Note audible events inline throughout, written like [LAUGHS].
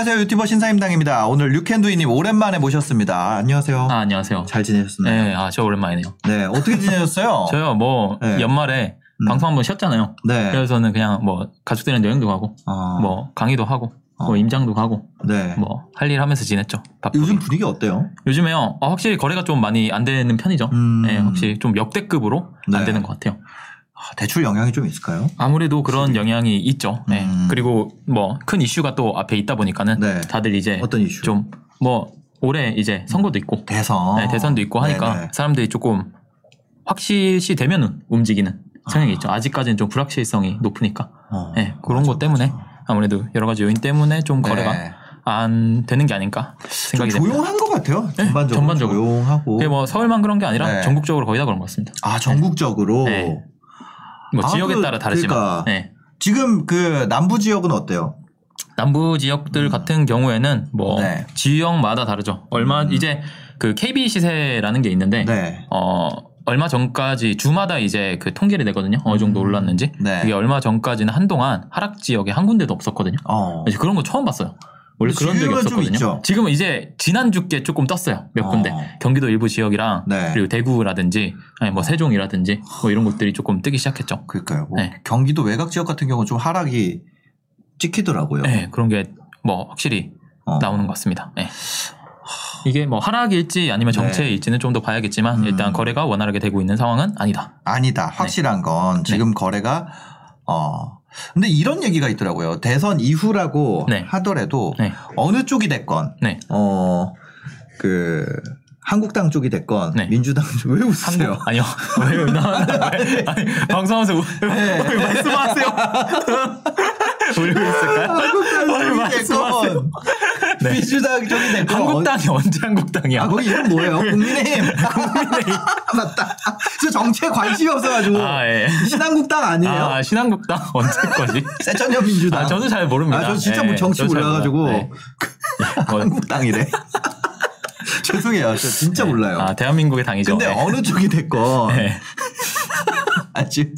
안녕하세요. 유튜버 신사임당입니다. 오늘 류캔두이님 오랜만에 모셨습니다. 안녕하세요. 아, 안녕하세요. 잘 지내셨나요? 네, 아, 저 오랜만이네요. 네, 어떻게 지내셨어요? [LAUGHS] 저요, 뭐, 네. 연말에 음. 방송 한번 쉬었잖아요. 네. 그래서는 그냥 뭐, 가족들이랑 여행도 가고, 어, 뭐, 강의도 하고, 어. 뭐, 임장도 가고, 네. 뭐, 할 일 하면서 지냈죠. 바쁘게. 요즘 분위기 어때요? 요즘에요, 어, 확실히 거래가 좀 많이 안 되는 편이죠. 음. 네, 확실히 좀 역대급으로 네. 안 되는 것 같아요. 아, 대출 영향이 좀 있을까요? 아무래도 그런 영향이 있죠. 네. 음. 그리고 뭐, 큰 이슈가 또 앞에 있다 보니까는 네. 다들 이제 어떤 이슈? 좀, 뭐, 올해 이제 선거도 있고, 대선. 네, 대선도 있고 하니까 네네. 사람들이 조금 확실시 되면은 움직이는 성향이 아. 있죠. 아직까지는 좀 불확실성이 높으니까. 어, 네, 그런 맞아, 것 때문에 맞아. 아무래도 여러 가지 요인 때문에 좀 거래가 네. 안 되는 게 아닐까 좀 생각이 됩니다. 조용한 것 같아요. 전반적으로, 전반적으로. 조용하고. 그게 뭐 서울만 그런 게 아니라 네. 전국적으로 거의 다 그런 것 같습니다. 아 전국적으로. 네. 뭐 아, 지역에 그, 따라 다르지만 그러니까. 네. 지금 그 남부 지역은 어때요? 남부 지역들 같은 경우에는 뭐 네. 지역마다 다르죠. 얼마 음. 이제 그 KB 시세라는 게 있는데 네. 어 얼마 전까지 주마다 이제 그 통계를 내거든요. 어느 정도 음. 올랐는지. 네. 그게 얼마 전까지는 한동안 하락 지역에 한 군데도 없었거든요. 어. 이제 그런 거 처음 봤어요. 원래 그런 적이 없었거든요. 지금은 이제 지난주께 조금 떴어요. 몇 어. 군데. 경기도 일부 지역이랑 네. 그리고 대구라든지 아니 뭐 세종이라든지 뭐 이런 곳들이 조금 뜨기 시작했죠. 그러니까요. 뭐 네. 경기도 외곽 지역 같은 경우 좀 하락이 찍히더라고요. 네, 그런 게 뭐 확실히 어. 나오는 것 같습니다. 네. 이게 뭐 하락일지 아니면 정체일지는 좀더 봐야겠지만 음. 일단 거래가 원활하게 되고 있는 상황은 아니다. 아니다. 확실한 건 지금 거래가 어. 근데 이런 얘기가 있더라고요. 대선 이후라고 네. 하더라도 네. 어느 쪽이 됐건 네. 어, 그, 한국당 쪽이 됐건, 네. 민주당 쪽, [LAUGHS] 왜 웃으세요? 한국 아니요. 왜요? 나 왜- 아니, 방송하면서 우- 네. [LAUGHS] 왜 말씀하세요? 울고 있을까요? 한국당 왜 쪽이? 됐건, 네. 민주당 쪽이 됐건. 한국당이 언제 한국당이야? 아, 거기 이름 뭐예요? [LAUGHS] 국민의힘. 국민의힘. [LAUGHS] 맞다. 저 정치에 관심이 없어가지고. 아, 예. 신한국당 아니에요? 아, 신한국당 [LAUGHS] 언제 거지? 새천년 민주당. 아, 저도 잘 모릅니다. 아, 저 진짜 뭐 예, 정치 잘 몰라가지고. 네. 뭐, 한국당이래. 죄송해요. 저 진짜 몰라요. 아, 대한민국의 당이죠. 근데 네. 어느 쪽이 됐건. 네. 아, 지금.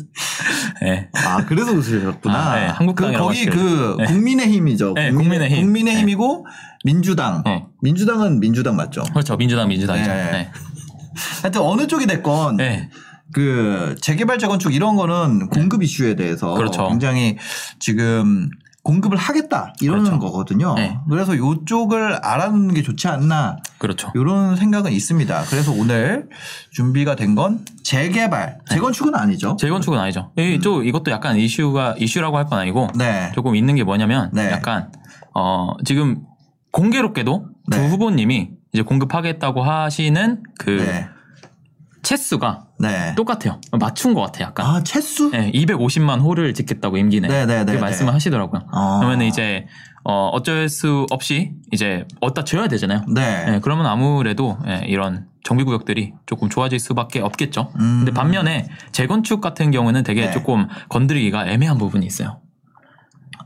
네. 아, 그래서 웃으셨구나. 아, 네. 한국당이라고 그, 거기. 그 네. 국민의힘이죠. 네, 국민의힘. 국민의힘이고 민주당. 네. 민주당은 민주당 맞죠? 그렇죠. 민주당, 민주당이죠. 네. 네. [LAUGHS] 하여튼 어느 쪽이 됐건 네. 그 재개발 재건축 이런 거는 공급 이슈에 대해서 그렇죠. 굉장히 지금 공급을 하겠다 이러는 그렇죠. 거거든요. 네. 그래서 이쪽을 알아놓는 게 좋지 않나 그렇죠. 이런 생각은 있습니다. 그래서 오늘 준비가 된 건 재개발, 재건축은 아니죠. 재건축은 아니죠. 이, 또 이것도 약간 이슈가, 이슈라고 할 건 아니고 네. 조금 있는 게 뭐냐면 네. 약간, 어, 지금 공개롭게도 두 네. 후보님이 이제 공급하겠다고 하시는 그 네. 채수가 네. 똑같아요. 맞춘 것 같아, 약간. 아 채수? 네, 250만 호를 짓겠다고 임기내. 네, 네, 네, 그 네. 말씀을 하시더라고요. 어. 그러면 이제 어, 어쩔 수 없이 이제 어디다 줘야 되잖아요. 네. 네, 그러면 아무래도 예, 이런 정비구역들이 조금 좋아질 수밖에 없겠죠. 음. 근데 반면에 재건축 같은 경우는 되게 네. 조금 건드리기가 애매한 부분이 있어요.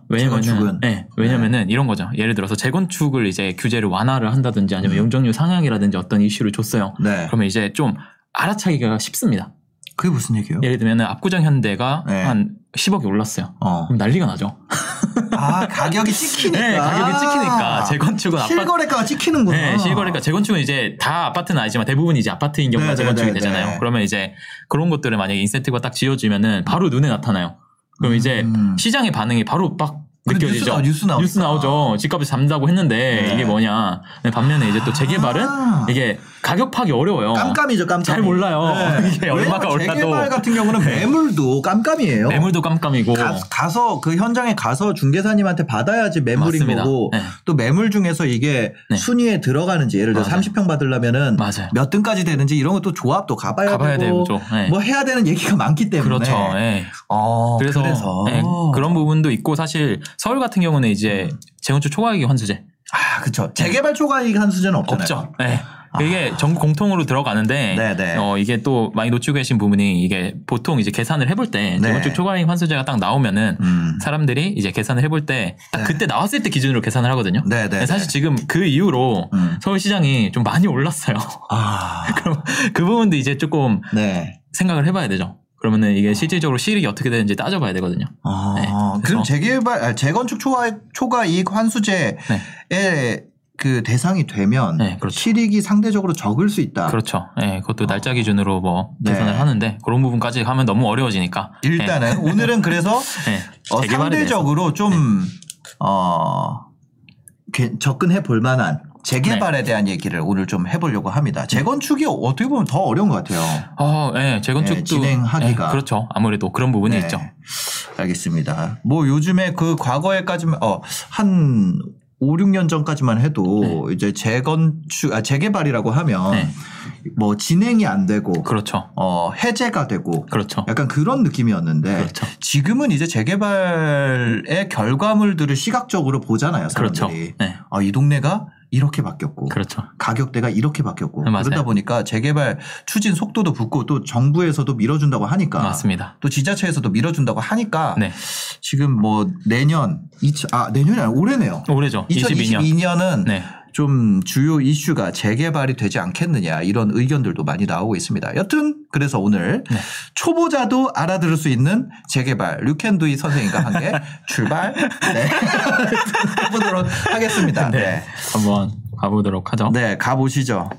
왜냐면은, 재건축은? 네, 왜냐면은 이런 거죠. 예를 들어서 재건축을 이제 규제를 완화를 한다든지 아니면 음. 용적률 상향이라든지 어떤 이슈를 줬어요. 네. 그러면 이제 좀 알아차기가 쉽습니다. 그게 무슨 얘기예요? 예를 들면 압구정 현대가 네. 한 10억이 올랐어요. 어. 그럼 난리가 나죠. 아 가격이 찍히니까. 네, 가격이 찍히니까 재건축은 아파트 실거래가가 찍히는구나. 네, 실거래가 재건축은 이제 다 아파트는 아니지만 대부분 이제 아파트인 경우가 네, 재건축이 네, 네, 되잖아요. 네. 그러면 이제 그런 것들을 만약에 인센티브가 딱 지어지면은 바로 눈에 나타나요. 그럼 이제 음. 시장의 반응이 바로 빡 느껴지죠. 뉴스 나오- 뉴스. 나오죠. 집값이 잠다고 했는데 네. 이게 뭐냐. 근데 반면에 이제 또 재개발은 아. 이게 가격 파기 어려워요. 깜깜이죠, 깜깜이. 잘 몰라요. [LAUGHS] 이게 얼마가 올라도. 재개발 같은 경우는 매물도 깜깜이에요. 매물도 깜깜이고 가, 서그 현장에 가서 중개사님한테 받아야지 매물인 맞습니다. 거고 네. 또 매물 중에서 이게 네. 순위에 들어가는지 예를 들어 맞아요. 30평 받으려면은 맞아요. 몇 등까지 되는지 이런 것도 조합도 가봐야, 가봐야 되고 되죠. 네. 뭐 해야 되는 얘기가 많기 때문에 그렇죠. 예. 어, 그래서, 그래서. 예, 그런 부분도 있고 사실 서울 같은 경우는 이제 재건축 초과이기 환수제 아, 그쵸. 재개발 초과이익 한 수준은 없잖아요. 없죠. 네. 이게 전국 공통으로 들어가는데 네네. 어 이게 또 많이 놓치고 계신 부분이 이게 보통 이제 계산을 해볼 때 네. 재건축 초과이익 환수제가 딱 나오면은 음. 사람들이 이제 계산을 해볼 때 딱 그때 나왔을 때 기준으로 계산을 하거든요. 네네. 사실 지금 그 이후로 음. 서울시장이 좀 많이 올랐어요. 아. [LAUGHS] 그럼 그 부분도 이제 조금 네. 생각을 해봐야 되죠. 그러면은 이게 실질적으로 실익이 어떻게 되는지 따져봐야 되거든요. 아, 네, 그럼 재개발, 아, 재건축 초과, 초과 이익 환수제의 네. 그 대상이 되면 네, 그렇죠. 실익이 상대적으로 적을 수 있다. 그렇죠. 예, 그것도 날짜 기준으로 뭐 아. 네. 계산을 하는데 그런 부분까지 하면 너무 어려워지니까. 일단은 오늘은 그래서 예, [LAUGHS] 예, 어, 대해서. 상대적으로 좀 어, 게- 접근해 볼 만한 재개발에 대한 얘기를 오늘 좀 해보려고 합니다. 재건축이 어떻게 보면 더 어려운 것 같아요. 어, 예, 재건축도 네, 진행하기가. 예, 그렇죠. 아무래도 그런 부분이 네. 있죠. 알겠습니다. 뭐 요즘에 그 과거에까지만 어한 5, 6년 전까지만 해도 이제 재건축 아 재개발이라고 하면 네. 뭐 진행이 안 되고 그렇죠. 어 해제가 되고 그렇죠. 약간 그런 느낌이었는데 그렇죠. 지금은 이제 재개발의 결과물들을 시각적으로 보잖아요, 그렇죠. 사람들이. 네. 아, 이 동네가 이렇게 바뀌었고 그렇죠. 가격대가 이렇게 바뀌었고 네. 그러다 보니까 재개발 추진 속도도 붙고 또 정부에서도 밀어준다고 하니까 맞습니다. 또 지자체에서도 밀어준다고 하니까 네. 지금 뭐 내년 2000, 아 내년이 아니라 올해네요. 올해죠. 22년. 2022년은 네. 좀 주요 이슈가 재개발이 되지 않겠느냐 이런 의견들도 많이 나오고 있습니다. 여튼 그래서 오늘 네. 초보자도 알아들을 수 있는 재개발 류캔두이 선생님과 함께 [LAUGHS] 출발 네. [LAUGHS] 해보도록 하겠습니다. 네. 네. 한번 가보도록 하죠. 네, 가보시죠.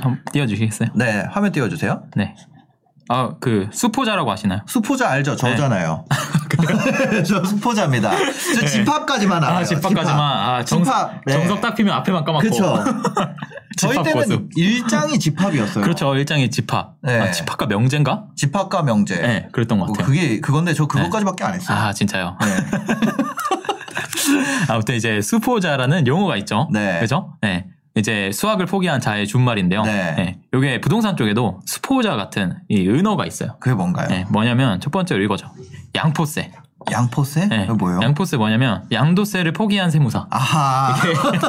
한번 띄워주시겠어요? 네, 화면 띄워주세요. 네. 아, 그 수포자라고 하시나요? 수포자 알죠? 저잖아요. [LAUGHS] [LAUGHS] 저 수포자입니다. 저 집합까지만 알아요. 아, 집합까지만. 아, 정, 집합. 네. 정석 딱 피면 앞에만 까맣고. 그렇죠. [LAUGHS] 저희 때는 고수. 일장이 집합이었어요. 그렇죠. 일장의 집합. 네. 아, 집합과 명제인가? 집합과 명제. 네, 그랬던 것뭐 같아요. 그게 그건데 저 그것까지밖에 안 했어요. 아, 진짜요. 네. 아무튼 이제 수포자라는 용어가 있죠. 네. 그죠? 네. 이제 수학을 포기한 자의 준말인데요. 네. 이게 부동산 쪽에도 수포자 같은 이 은어가 있어요. 그게 뭔가요? 네, 뭐냐면 첫 번째로 이거죠. 양포세. 양포세? 네. 뭐예요? 양포세 뭐냐면 양도세를 포기한 세무사. 아하.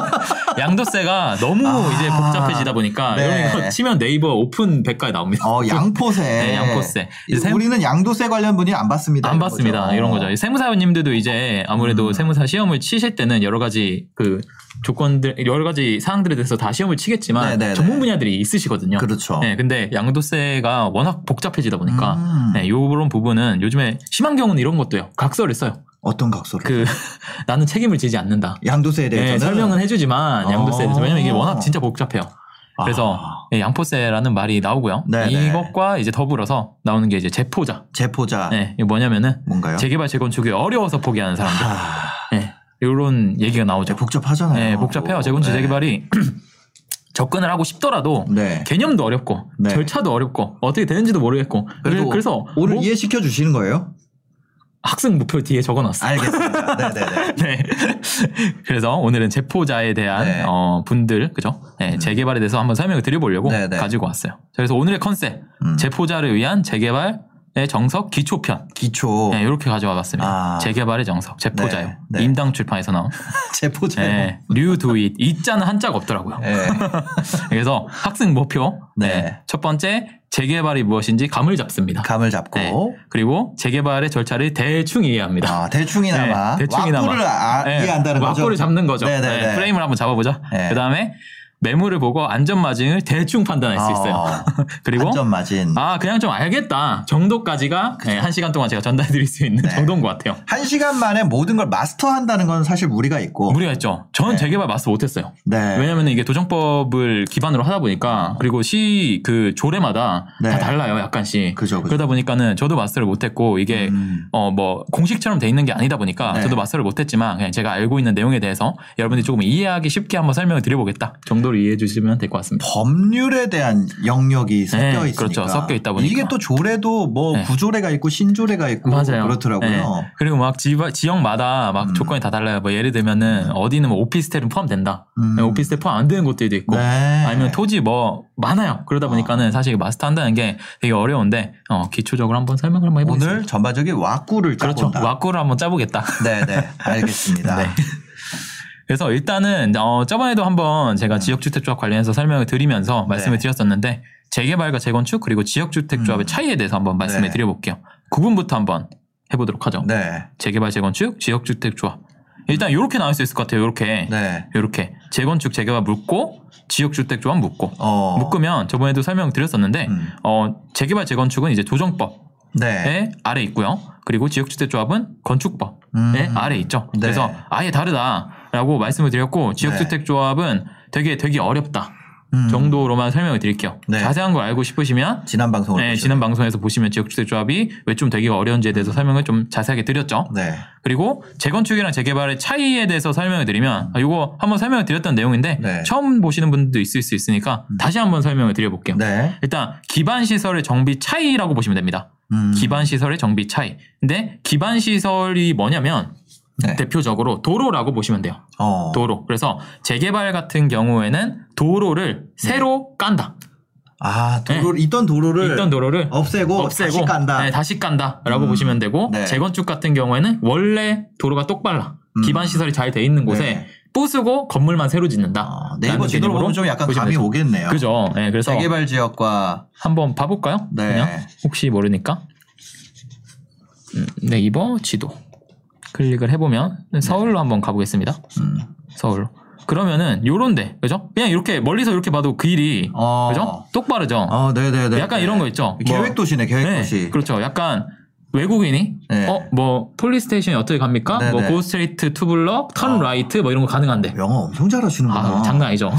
[LAUGHS] 양도세가 너무 아. 이제 복잡해지다 보니까 네. 이런 거 치면 네이버 오픈 백과에 나옵니다. 어, 양포세. [LAUGHS] 네, 양포세. 이- 세- 우리는 양도세 관련 분이 안 받습니다. 안 이런 받습니다. 거죠. 이런 거죠. 세무사님들도 이제 아무래도 음. 세무사 시험을 치실 때는 여러 가지 그 조건들, 여러 가지 사항들에 대해서 다 시험을 치겠지만 네네네. 전문 분야들이 있으시거든요. 그렇죠. 네, 근데 양도세가 워낙 복잡해지다 보니까 음. 네, 요런 부분은 요즘에 심한 경우는 이런 것도요. 각서를 써요. 어떤 각서를? 그 [LAUGHS] 나는 책임을 지지 않는다. 양도세에 대해서는 네, 설명은 해주지만 양도세에 대해서 어. 왜냐면 이게 워낙 진짜 복잡해요. 그래서 아. 예, 양포세라는 말이 나오고요. 네네. 이것과 이제 더불어서 나오는 게 이제 재포자. 재포자 네, 이게 뭐냐면은 뭔가요? 재개발 재건축이 어려워서 포기하는 사람들. 아, 네, 이런 얘기가 나오죠. 네, 복잡하잖아요. 네, 복잡해요. 재건축 네. 재개발이 [CLEARS THROAT] 접근을 하고 싶더라도 네. 개념도 어렵고 네. 절차도 어렵고 어떻게 되는지도 모르겠고 그래서 오늘 뭐 이해시켜 주시는 거예요? 학생 목표 뒤에 적어놨어요. 알겠습니다. 네네네. [LAUGHS] 네. 그래서 오늘은 재포자에 대한 네. 어, 분들 그죠? 네, 재개발에 대해서 한번 설명을 드려보려고 네, 네. 가지고 왔어요. 그래서 오늘의 컨셉 음. 재포자를 위한 재개발의 정석 기초편 기초 네, 이렇게 가져와 봤습니다. 아. 재개발의 정석 재포자요. 네, 네. 임당 출판에서 나온 [LAUGHS] 재포자. 네, 류두잇 이자는 한자가 없더라고요. 네. [LAUGHS] 그래서 학생 목표 네. 네, 첫 번째 재개발이 무엇인지 감을 잡습니다. 감을 잡고 네. 그리고 재개발의 절차를 대충 이해합니다. 아, 대충이나마 네, 대충이나마. 왁구를 아, 네, 이해한다는 거죠. 왁구를 잡는 거죠. 네, 프레임을 한번 잡아보죠. 네. 그 다음에 매물을 보고 안전 마진을 대충 판단할 수 있어요. 어, [LAUGHS] 그리고 안전 마진. 아 그냥 좀 알겠다 정도까지가 네, 한 시간 동안 제가 전달드릴 수 있는 네. 정도인 것 같아요. 한 시간 만에 모든 걸 마스터한다는 건 사실 무리가 있고. 무리가 있죠. 저는 네. 재개발 마스터 못했어요. 네. 왜냐면 이게 도정법을 기반으로 하다 보니까 그리고 시 그 조례마다 네. 다 달라요 약간씩. 그죠, 그죠. 그러다 보니까는 저도 마스터를 못했고 이게 음. 어뭐 공식처럼 돼 있는 게 아니다 보니까 네. 저도 마스터를 못했지만 그냥 제가 알고 있는 내용에 대해서 여러분들이 조금 이해하기 쉽게 한번 설명을 드려보겠다 정도 로 이해해 주시면 될 것 같습니다. 법률에 대한 영역이 섞여 네, 있으니까. 그렇죠. 섞여 있다 보니까. 이게 또 조례도 뭐 네. 구조례가 있고 신조례가 있고 맞아요. 그렇더라고요. 네. 그리고 막 지, 지역마다 막 음. 조건이 다 달라요. 뭐 예를 들면은 어디는 뭐 오피스텔은 포함된다. 음. 네, 오피스텔 포함 안 되는 곳들도 있고. 네. 아니면 토지 뭐 많아요. 그러다 보니까는 사실 마스터 한다는 게 되게 어려운데 어, 기초적으로 한번 설명을 한번 해보겠습니다. 오늘 전반적인 그렇죠. 짜본다. 왁구를 한번 짜보겠다. 네네 알겠습니다. [LAUGHS] 네. 그래서 일단은 어, 저번에도 한번 제가 음. 지역주택조합 관련해서 설명을 드리면서 말씀을 네. 드렸었는데 재개발과 재건축 그리고 지역주택조합의 음. 차이에 대해서 한번 말씀을 네. 드려볼게요. 구분부터 한번 해보도록 하죠. 네. 재개발, 재건축, 지역주택조합. 일단 이렇게 나올 수 있을 것 같아요. 이렇게 네. 이렇게 재건축, 재개발 묶고 지역주택조합 묶고 어. 묶으면 저번에도 설명드렸었는데 음. 어, 재개발, 재건축은 이제 조정법의 네. 아래 있고요. 그리고 지역주택조합은 건축법의 음. 아래 있죠. 네. 그래서 아예 다르다 라고 말씀을 드렸고 지역주택조합은 되게 되게 어렵다 음. 정도로만 설명을 드릴게요. 네. 자세한 걸 알고 싶으시면 지난 방송을 네, 보시면. 지난 방송에서 보시면 지역주택조합이 왜 좀 되기가 어려운지에 대해서 설명을 좀 자세하게 드렸죠. 네. 그리고 재건축이랑 재개발의 차이에 대해서 설명을 드리면 아, 이거 한번 설명을 드렸던 내용인데 네. 처음 보시는 분들도 있을 수 있으니까 다시 한번 설명을 드려볼게요. 네. 일단 기반 시설의 정비 차이라고 보시면 됩니다. 음. 기반 시설의 정비 차이. 근데 기반 시설이 뭐냐면 네. 대표적으로 도로라고 보시면 돼요. 어. 도로. 그래서 재개발 같은 경우에는 도로를 새로 깐다. 아, 도로 있던 도로를 네. 있던 도로를 없애고, 없애고 다시 깐다. 네, 다시 깐다라고 음. 보시면 되고 네. 재건축 같은 경우에는 원래 도로가 똑발라 음. 기반 시설이 잘 돼 있는 곳에 네. 부수고 건물만 새로 짓는다. 어, 네이버 지도로 보면 좀 약간 감이 되죠. 오겠네요. 그죠. 네, 그래서 재개발 지역과 한번 봐볼까요? 네. 그냥 혹시 모르니까 음, 네이버 지도 클릭을 해보면 서울로 한번 가보겠습니다. 음. 서울로. 그러면은 요런데 그죠? 그냥 이렇게 멀리서 이렇게 봐도 길이 어. 그죠? 똑바르죠. 어, 네, 네, 네. 약간 이런 거 있죠. 뭐- 계획 도시네, 계획 네, 도시. 그렇죠. 약간 외국인이 네. 어뭐 police station이 어떻게 갑니까? 네, 뭐 네. go straight two block, turn 어. right 뭐 이런 거 가능한데. 영어 엄청 잘하시는구나. 아, 장난 아니죠.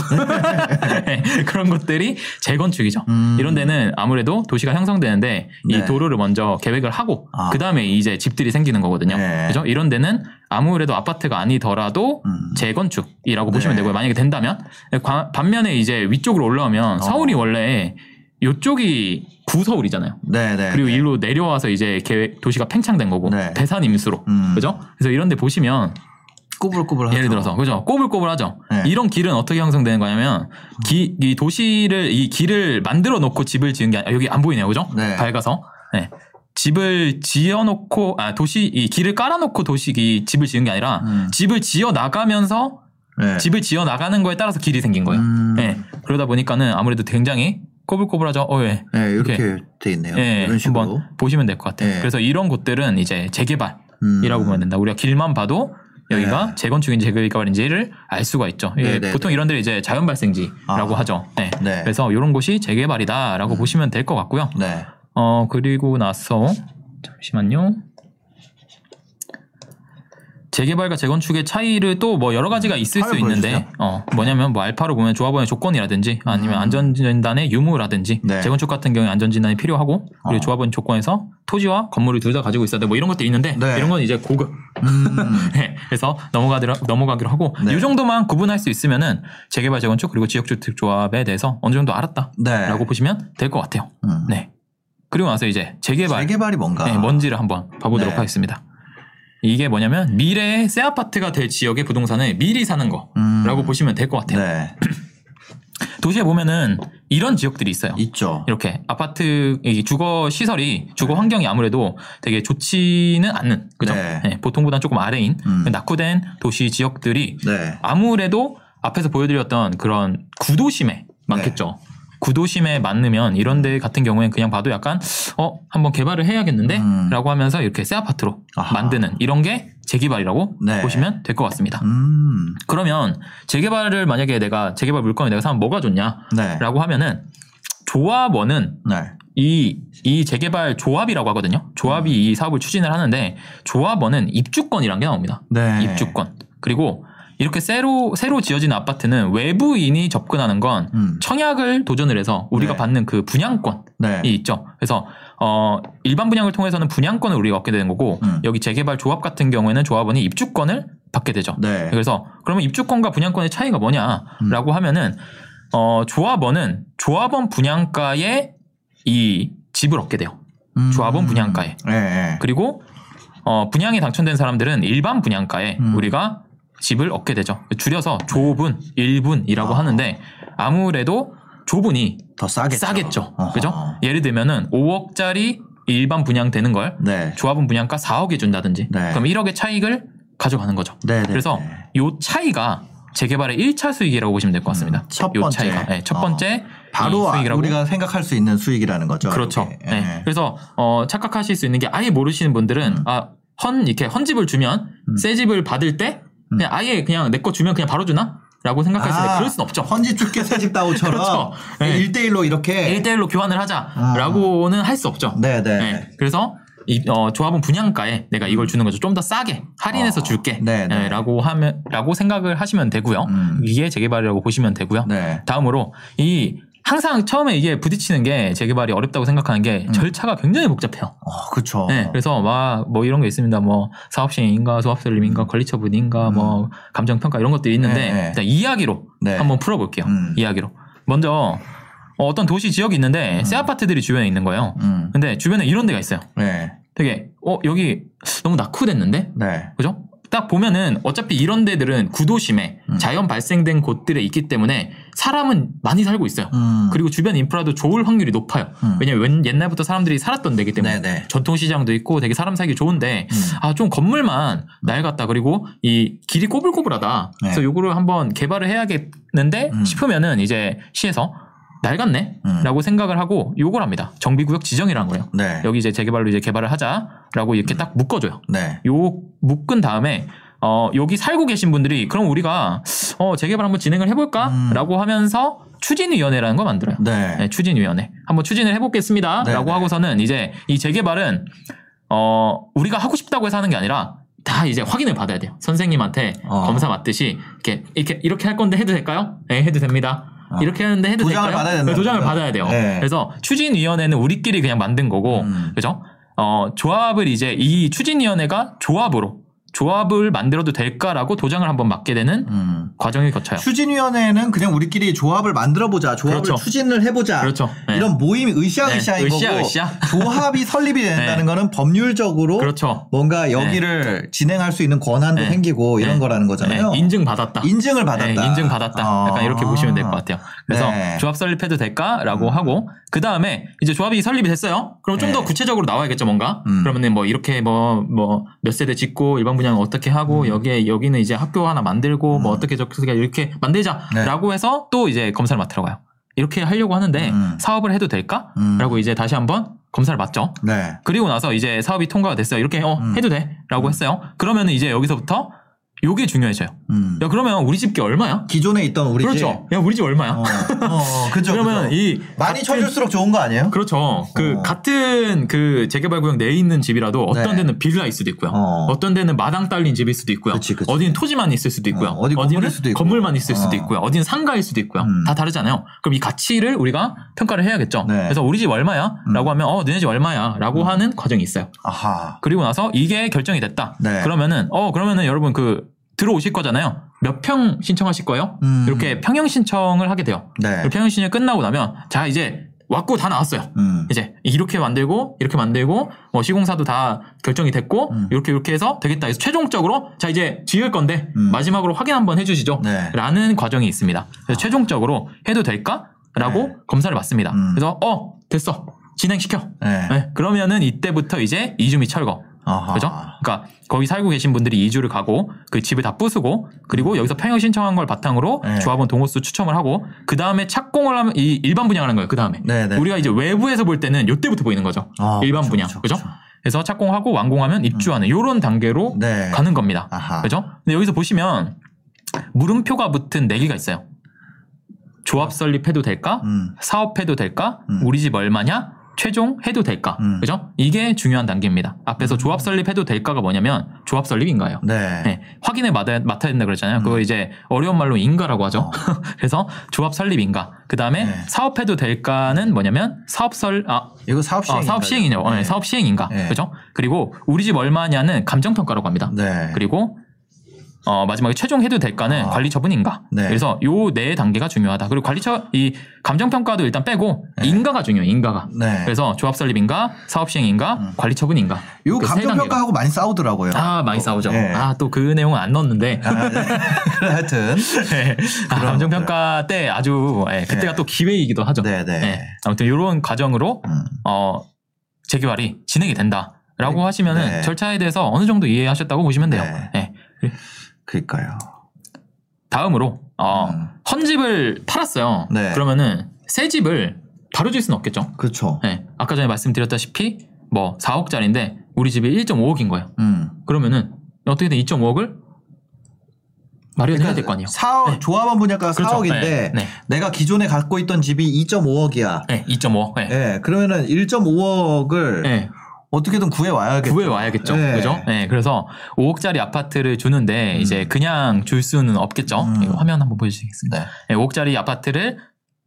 네, [LAUGHS] 그런 것들이 재건축이죠. 음. 이런 데는 아무래도 도시가 형성되는데 네. 이 도로를 먼저 계획을 하고 아. 그 다음에 이제 집들이 생기는 거거든요. 네. 그죠? 이런 데는 아무래도 아파트가 아니더라도 음. 재건축이라고 네. 보시면 되고요. 만약에 된다면 과- 반면에 이제 위쪽으로 올라오면 어. 서울이 원래 이쪽이 구서울이잖아요. 네, 네. 그리고 네. 일로 내려와서 이제 계획 도시가 팽창된 거고 네. 대산 임수로 음. 그죠? 그래서 이런데 보시면 꾸불꾸불하죠. 예를 들어서 그죠? 꼬불꼬불하죠. 네. 이런 길은 어떻게 형성되는 거냐면 기, 이 도시를 이 길을 만들어 놓고 집을 지은 게 아니, 여기 안 보이네요, 그죠? 네. 밝아서 네. 집을 지어 놓고 아 도시 이 길을 깔아 놓고 도시 이 집을 지은 게 아니라 음. 집을 지어 나가면서 네. 집을 지어 나가는 거에 따라서 길이 생긴 거예요. 음. 네. 그러다 보니까는 아무래도 굉장히 꼬불꼬불하죠. 어, 예. 네, 이렇게 이렇게. 돼 있네요. 예, 이런 식으로. 한번 보시면 될 것 같아요. 네. 그래서 이런 곳들은 이제 재개발이라고 음. 보면 된다. 우리가 길만 봐도 여기가 네. 재건축인지 재개발인지를 알 수가 있죠. 예, 네, 네, 보통 이런 데를 이제 자연 발생지라고 아. 하죠. 네. 네. 그래서 이런 곳이 재개발이다라고 보시면 될 것 같고요. 네. 어 그리고 나서 잠시만요. 재개발과 재건축의 차이를 또 뭐 여러 가지가 있을 수 있는데 보여주세요. 어 뭐냐면 뭐 알파로 보면 조합원의 조건이라든지 아니면 음. 안전진단의 유무라든지 네. 재건축 같은 경우에 안전진단이 필요하고 그리고 어. 조합원 조건에서 토지와 건물을 둘 다 가지고 있어야 돼 뭐 이런 것도 있는데 네. 이런 건 이제 고급 음. [LAUGHS] 네, 그래서 넘어가기로, 넘어가기로 하고 네. 이 정도만 구분할 수 있으면은 재개발 재건축 그리고 지역주택 조합에 대해서 어느 정도 알았다라고 네. 보시면 될 것 같아요. 음. 네. 그리고 나서 이제 재개발 재개발이 뭔가. 네, 뭔지를 한번 봐보도록 네. 하겠습니다. 이게 뭐냐면 미래의 새 아파트가 될 지역의 부동산을 미리 사는 거라고 음. 보시면 될 것 같아요. 네. [CLEARS THROAT] 도시에 보면은 이런 지역들이 있어요. 있죠. 이렇게 아파트 이 주거 시설이 주거 환경이 아무래도 되게 좋지는 않는 그죠? 네. 네, 보통보다 조금 아래인 음. 낙후된 도시 지역들이 네. 아무래도 앞에서 보여드렸던 그런 구도심에 많겠죠. 네. 구도심에 맞으면 이런 데 같은 경우엔 그냥 봐도 약간 어 한번 개발을 해야겠는데 음. 라고 하면서 이렇게 새 아파트로 아하. 만드는 이런 게 재개발이라고 네. 보시면 될 것 같습니다. 음. 그러면 재개발을 만약에 내가 재개발 물건을 내가 사면 뭐가 좋냐라고 네. 하면은 조합원은 네. 이, 이 재개발 조합이라고 하거든요. 조합이 이 사업을 추진을 하는데 조합원은 입주권이란 게 나옵니다. 네. 입주권. 그리고 이렇게 새로 새로 지어진 아파트는 외부인이 접근하는 건 음. 청약을 도전을 해서 우리가 네. 받는 그 분양권이 네. 있죠. 그래서 어 일반 분양을 통해서는 분양권을 우리가 얻게 되는 거고 음. 여기 재개발 조합 같은 경우에는 조합원이 입주권을 받게 되죠. 네. 그래서 그러면 입주권과 분양권의 차이가 음. 뭐냐라고 하면은 어 조합원은 조합원 분양가에 이 집을 얻게 돼요. 음. 조합원 분양가에. 네. 네. 그리고 어 분양에 당첨된 사람들은 일반 분양가에 음. 우리가 집을 얻게 되죠. 줄여서 조분, 일분이라고 아. 하는데 아무래도 조분이 더 싸겠죠. 싸겠죠. 그죠? 예를 들면은 5억짜리 일반 분양되는 걸 네. 조합원 분양가 4억에 준다든지 네. 그럼 1억의 차익을 가져가는 거죠. 네. 네. 그래서 네. 요 차이가 재개발의 1차 수익이라고 보시면 될 것 같습니다. 음, 첫요 번째. 차이가. 네, 첫 어. 번째 바로 이 수익이라고 우리가 생각할 수 있는 수익이라는 거죠. 그렇죠. 네. 예. 그래서 어, 착각하실 수 있는 게 아예 모르시는 분들은 음. 아, 헌 이렇게 헌 집을 주면 음. 새 집을 받을 때 그냥 아예 그냥 내 거 주면 그냥 바로 주나? 라고 생각할 수 있는데 아, 그럴 순 없죠. 헌집 죽게 새집 다오처럼 [LAUGHS] 그렇죠. 네. 1대1로 이렇게 1대1로 교환을 하자라고는 할수 없죠. 네, 네. 네. 그래서 이 어, 조합은 분양가에 내가 이걸 주는 거죠. 좀 더 싸게 할인해서 어, 줄게. 네, 라고 하면 라고 생각을 하시면 되고요. 음. 이게 재개발이라고 보시면 되고요. 네. 다음으로 이 항상 처음에 이게 부딪히는 게 재개발이 어렵다고 생각하는 게 음. 절차가 굉장히 복잡해요. 어, 그렇죠. 네, 그래서 막 뭐 이런 게 있습니다. 뭐 사업시행인가, 조합설립인가, 음. 권리처분인가, 음. 뭐 감정평가 이런 것들이 있는데 네, 네. 일단 이야기로 네. 한번 풀어볼게요. 음. 이야기로. 먼저 어, 어떤 도시 지역이 있는데 새 아파트들이 주변에 있는 거예요. 음. 근데 주변에 이런 데가 있어요. 네. 되게 어 여기 너무 낙후됐는데, 네. 그죠? 딱 보면은 어차피 이런 데들은 구도심에 음. 자연 발생된 곳들에 있기 때문에 사람은 많이 살고 있어요. 음. 그리고 주변 인프라도 좋을 확률이 높아요. 음. 왜냐면 웬- 옛날부터 사람들이 살았던 데기 때문에 네네. 전통시장도 있고 되게 사람 살기 좋은데 음. 아좀 건물만 낡았다 그리고 이 길이 꼬불꼬불하다. 네. 그래서 요거를 한번 개발을 해야겠는데 음. 싶으면은 이제 시에서 낡았네 음. 라고 생각을 하고 요걸 합니다. 정비구역 지정이라는 거예요. 네. 여기 이제 재개발로 이제 개발을 하자라고 이렇게 딱 묶어줘요. 네. 요 묶은 다음에 어 여기 살고 계신 분들이 그럼 우리가 어 재개발 한번 진행을 해볼까라고 하면서 추진위원회라는 걸 만들어요. 음. 네. 네, 추진위원회 한번 추진을 해보겠습니다라고 네, 네. 하고서는 이제 이 재개발은 어 우리가 하고 싶다고 해서 하는 게 아니라 다 이제 확인을 받아야 돼요. 선생님한테 어. 검사 맞듯이 이렇게 이렇게 이렇게 할 건데 해도 될까요? 네, 해도 됩니다. 어. 이렇게 하는데 해도 도장을 될까요? 받아야 된다는 네, 도장을? 받아야 돼요. 네. 그래서 추진위원회는 우리끼리 그냥 만든 거고, 음. 그죠? 어, 조합을 이제 이 추진위원회가 조합으로 조합을 만들어도 될까라고 도장을 한번 맞게 되는 음. 과정을 거쳐요. 추진위원회는 그냥 우리끼리 조합을 만들어보자, 조합을 그렇죠. 추진을 해보자. 그렇죠. 네. 이런 모임이 으쌰으쌰인 네, 거고 으쌰. [LAUGHS] 조합이 설립이 된다는 거는 법률적으로 그렇죠. 뭔가 여기를 진행할 수 있는 권한도 네. 생기고 이런 네. 거라는 거잖아요. 네, 인증 받았다. 인증을 받았다. 네, 인증 받았다. 약간 아. 이렇게 보시면 될 것 같아요. 그래서 네. 조합 설립해도 될까라고 음. 하고 그 다음에 이제 조합이 설립이 됐어요. 그럼 좀 네. 더 구체적으로 나와야겠죠, 뭔가. 음. 그러면은 뭐 이렇게 뭐 뭐 몇 세대 짓고 일반 분양은 어떻게 하고 여기에 여기는 이제 학교 하나 만들고 뭐 음. 어떻게 저렇게 이렇게 만들자라고 해서 또 이제 검사를 맡으러 가요. 이렇게 하려고 하는데 음. 사업을 해도 될까? 음. 라고 이제 다시 한번 검사를 맡죠. 네. 그리고 나서 이제 사업이 통과가 됐어요. 이렇게 어 음. 해도 돼라고 했어요. 그러면은 이제 여기서부터 요게 중요해져요. 음. 야 그러면 우리 집게 얼마야? 기존에 있던 우리 그렇죠. 야 우리 집 얼마야? 어, 어, [LAUGHS] 그죠. 그러면 그죠. 이 많이 같은- 쳐줄수록 좋은 거 아니에요? 그렇죠. 그 어. 같은 그 재개발 구역 내에 있는 집이라도 어떤 네. 데는 빌라일 수도 있고요. 어. 어. 떤 데는 마당 딸린 집일 수도 있고요. 그치, 그치. 어디는 토지만 있을 수도 있고요. 어, 디는 건물일 수도 있고. 건물만 있을 수도 어. 있고요. 어디는 상가일 수도 있고요. 음. 다 다르잖아요. 그럼 이 가치를 우리가 평가를 해야겠죠. 네. 그래서 우리 집 얼마야? 음. 라고 하면 어 너네 집 얼마야? 라고 하는 과정이 있어요. 아하. 그리고 나서 이게 결정이 됐다. 네. 그러면은 어 그러면은 여러분 그 들어오실 거잖아요. 몇 평 신청하실 거예요? 음. 이렇게 평형 신청을 하게 돼요. 네. 그 평형 신청 끝나고 나면 자 이제 왔고 다 나왔어요. 음. 이제 이렇게 만들고 이렇게 만들고 뭐 시공사도 다 결정이 됐고 음. 이렇게 이렇게 해서 되겠다. 그래서 최종적으로 자 이제 지을 건데 음. 마지막으로 확인 한번 해주시죠. 네. 라는 과정이 있습니다. 그래서 최종적으로 해도 될까?라고 네. 검사를 받습니다. 음. 그래서 어 됐어 진행시켜. 네. 네, 그러면은 이때부터 이제 이주미 철거. 아하. 그죠? 그러니까 거기 살고 계신 분들이 이주를 가고 그 집을 다 부수고 그리고 여기서 평형 신청한 걸 바탕으로 네. 조합원 동호수 추첨을 하고 그 다음에 착공을 하면 이 일반 분양을 하는 거예요. 그 다음에 네, 네. 우리가 이제 외부에서 볼 때는 요때부터 보이는 거죠. 아, 일반 그렇죠, 분양 그죠? 그래서 착공하고 완공하면 입주하는 이런 단계로 네. 가는 겁니다. 아하. 그죠? 근데 여기서 보시면 물음표가 붙은 네 개가 있어요. 조합 설립해도 될까? 음. 사업해도 될까? 음. 우리 집 얼마냐? 최종 해도 될까? 음. 그죠? 이게 중요한 단계입니다. 앞에서 조합 설립해도 될까가 뭐냐면 조합 설립인가요? 네. 네, 확인을 맡아야, 맡아야 된다 그랬잖아요. 음. 그거 이제 어려운 말로 인가라고 하죠. 어. [LAUGHS] 그래서 조합 설립인가. 그 다음에 네. 사업해도 될까는 뭐냐면 사업 설, 아, 이거 사업 시행. 어, 사업 시행이죠. 어, 네, 사업 시행인가. 네. 그죠? 그리고 우리 집 얼마냐는 감정평가라고 합니다. 네. 그리고 어, 마지막에 최종 해도 될까는 아. 관리 처분인가. 네. 그래서 요 네 단계가 중요하다. 그리고 관리 처, 이 감정 평가도 일단 빼고 네. 인가가 중요해요. 인가가. 네. 그래서 조합 설립인가, 사업 시행인가, 음. 관리 처분인가. 요 그세 단계가. 감정 평가하고 많이 싸우더라고요. 아, 많이 싸우죠. 네. 아, 또 그 내용은 안 넣었는데. 아, 네. [LAUGHS] 하여튼. 네. 아, 그런 감정 평가 때 아주, 예, 그때가 네. 또 기회이기도 하죠. 네, 네. 예, 아무튼 이런 과정으로, 음. 어, 재개발이 진행이 된다. 라고 네. 하시면은 네. 절차에 대해서 어느 정도 이해하셨다고 보시면 돼요. 네. 예. 그러니까요. 다음으로 어, 음. 헌 집을 팔았어요. 네. 그러면은 새 집을 질 수는 없겠죠. 그렇죠. 네. 아까 전에 말씀드렸다시피 뭐 4억짜리인데 우리 집이 1.5억인 거예요. 음. 그러면은 어떻게든 2.5억을 마련해야 될 거 아니에요. 사억 네. 조합원 분야가 그렇죠. 4억인데 네, 네. 내가 기존에 갖고 있던 집이 2.5억이야. 네, 2.5억. 네. 예, 그러면은 1.5억을 네. 어떻게든 구해 와야겠죠. 구해 와야겠죠. 네. 그죠? 네. 그래서 5억짜리 아파트를 주는데 이제 그냥 줄 수는 없겠죠. 음. 이거 화면 한번 보여주시겠습니다. 네. 네, 5억짜리 아파트를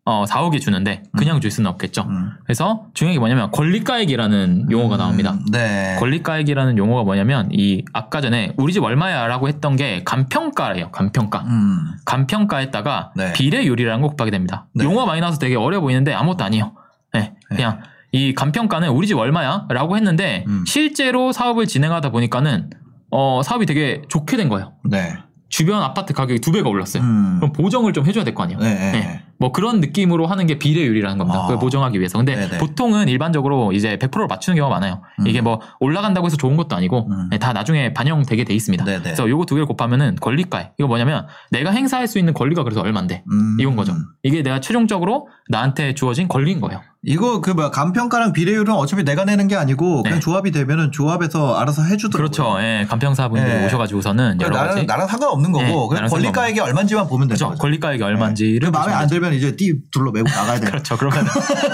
어, 4억에 주는데 그냥 줄 수는 없겠죠. 음. 그래서 중요한 게 뭐냐면 권리가액이라는 용어가 나옵니다. 음, 네. 권리가액이라는 용어가 뭐냐면 이 아까 전에 우리 집 얼마야라고 했던 게 간평가예요. 간평가. 음. 간평가에다가 네. 비례율이라는 거 곱하게 됩니다. 네. 용어 많이 나와서 되게 어려 보이는데 아무것도 아니에요. 네, 그냥 이 간평가는 우리 집 얼마야 라고 했는데 음. 실제로 사업을 진행하다 보니까는 어, 사업이 되게 좋게 된 거예요. 네. 주변 아파트 가격이 두 배가 올랐어요. 음. 그럼 보정을 좀 해줘야 될 거 아니에요. 네. 네. 네. 뭐 그런 느낌으로 하는 게 비례율이라는 겁니다. 아. 그걸 보정하기 위해서. 근데 네네. 보통은 일반적으로 이제 100%를 맞추는 경우가 많아요. 음. 이게 뭐 올라간다고 해서 좋은 것도 아니고 음. 네, 다 나중에 반영되게 돼 있습니다. 네네. 그래서 요거 두 개를 곱하면은 권리가액. 이거 뭐냐면 내가 행사할 수 있는 권리가 그래서 얼만데 음. 이건 거죠. 이게 내가 최종적으로 나한테 주어진 권리인 거예요. 이거 그 뭐 간평가랑 비례율은 어차피 내가 내는 게 아니고 그냥 네. 조합이 되면은 조합에서 알아서 해주더라고요. 그렇죠. 예, 간평사분들이 네. 오셔가지고서는 여러 나랑 가지 나랑 상관없는 거고 나랑 권리가액이 얼마인지만 보면 되는 그렇죠. 권리가액이 얼마인지를 그 마음에 보시면 들면 이제 띠 둘러 매고 나가야 돼. [LAUGHS] 그렇죠. 그러면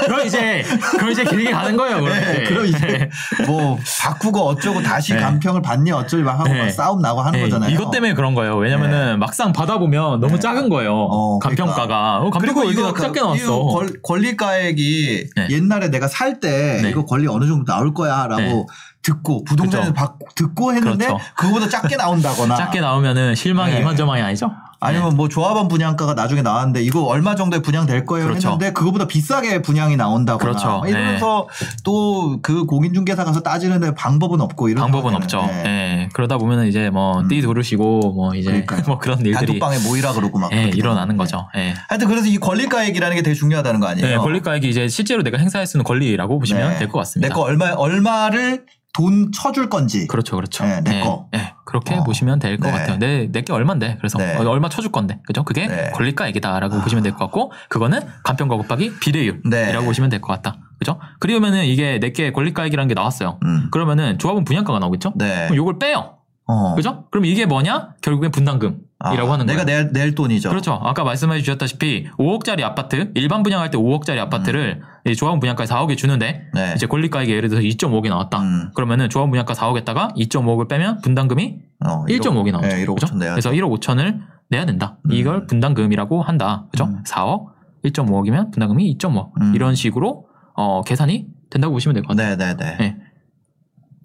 그럼 이제 그럼 이제 길게 가는 거예요. 그럼 네, 이제. 그럼 이제 뭐 바꾸고 어쩌고 다시 네. 간평을 받니 어쩌고 막 하고 네. 막 싸움 나고 하는 네, 거잖아요. 이것 때문에 그런 거예요. 왜냐면은 막상 받아보면 너무 네. 작은 거예요. 어, 간평가가. 어, 간평가 그리고 이거 작게 그- 나왔어. 권- 권리가액이 네. 옛날에 내가 살때 네. 이거 권리 어느 정도 나올 거야라고 네. 듣고 부동산에서 그렇죠. 받고 듣고 했는데 그렇죠. 그거보다 작게 나온다거나 [LAUGHS] 작게 나오면은 실망이 네. 이만저만이 아니죠? 아니면 뭐 조합원 분양가가 나중에 나왔는데 이거 얼마 정도에 분양될 거예요 그렇죠. 했는데 그거보다 비싸게 분양이 나온다거나 그렇죠. 막 이러면서 또그 공인중개사 가서 따지는데 방법은 없고 이런 방법은. 없죠. 네. 예. 그러다 보면은 이제 뭐 음. 띠 두르시고 뭐 이제 그러니까요. [LAUGHS] 뭐 그런 일들이 단톡방에 모이라 그러고 막 예, 일어나는. 거죠. 예. 하여튼 그래서 이 권리가액이라는 게 되게 중요하다는 거 아니에요? 네, 권리가액이 이제 실제로 내가 행사할 수 있는 권리라고 보시면 네. 될것 같습니다. 내 거 얼마 얼마를 돈 쳐줄 건지. 그렇죠, 그렇죠. 네, 내 거. 예, 그렇게 어. 보시면 될것 네. 같아요. 내, 내게 얼만데. 그래서 네. 어, 얼마 쳐줄 건데. 그죠? 그게 네. 권리가 액이다라고 아. 보시면 될 것 같고, 그거는 간평가 곱하기 비례율이라고 네. 보시면 될 것 같다. 그죠? 그러면은 이게 내게 권리가액이라는 게 나왔어요. 음. 그러면은 조합은 분양가가 나오겠죠? 네. 그럼 요걸 빼요. 어. 그죠? 그럼 이게 뭐냐? 결국엔 분담금 이라고 아, 하는 거예요. 내가 낼, 낼 돈이죠. 그렇죠. 아까 말씀해 주셨다시피 5억짜리 아파트, 일반 분양할 때 5억짜리 아파트를 이 조합원 분양가에 4억에 주는데 음. 네. 이제 권리가액이 예를 들어서 2.5억이 나왔다. 음. 그러면은 조합원 분양가 4억에다가 2.5억을 빼면 분담금이 어, 1.5억이 나오죠. 네, 1억 그죠? 5천 내야 그래서 1억 5천을 내야 된다. 음. 이걸 분담금이라고 한다. 그죠? 음. 4억, 1.5억이면 분담금이 2.5억. 음. 이런 식으로 어, 계산이 된다고 보시면 될 것 같아요. 네, 네, 네.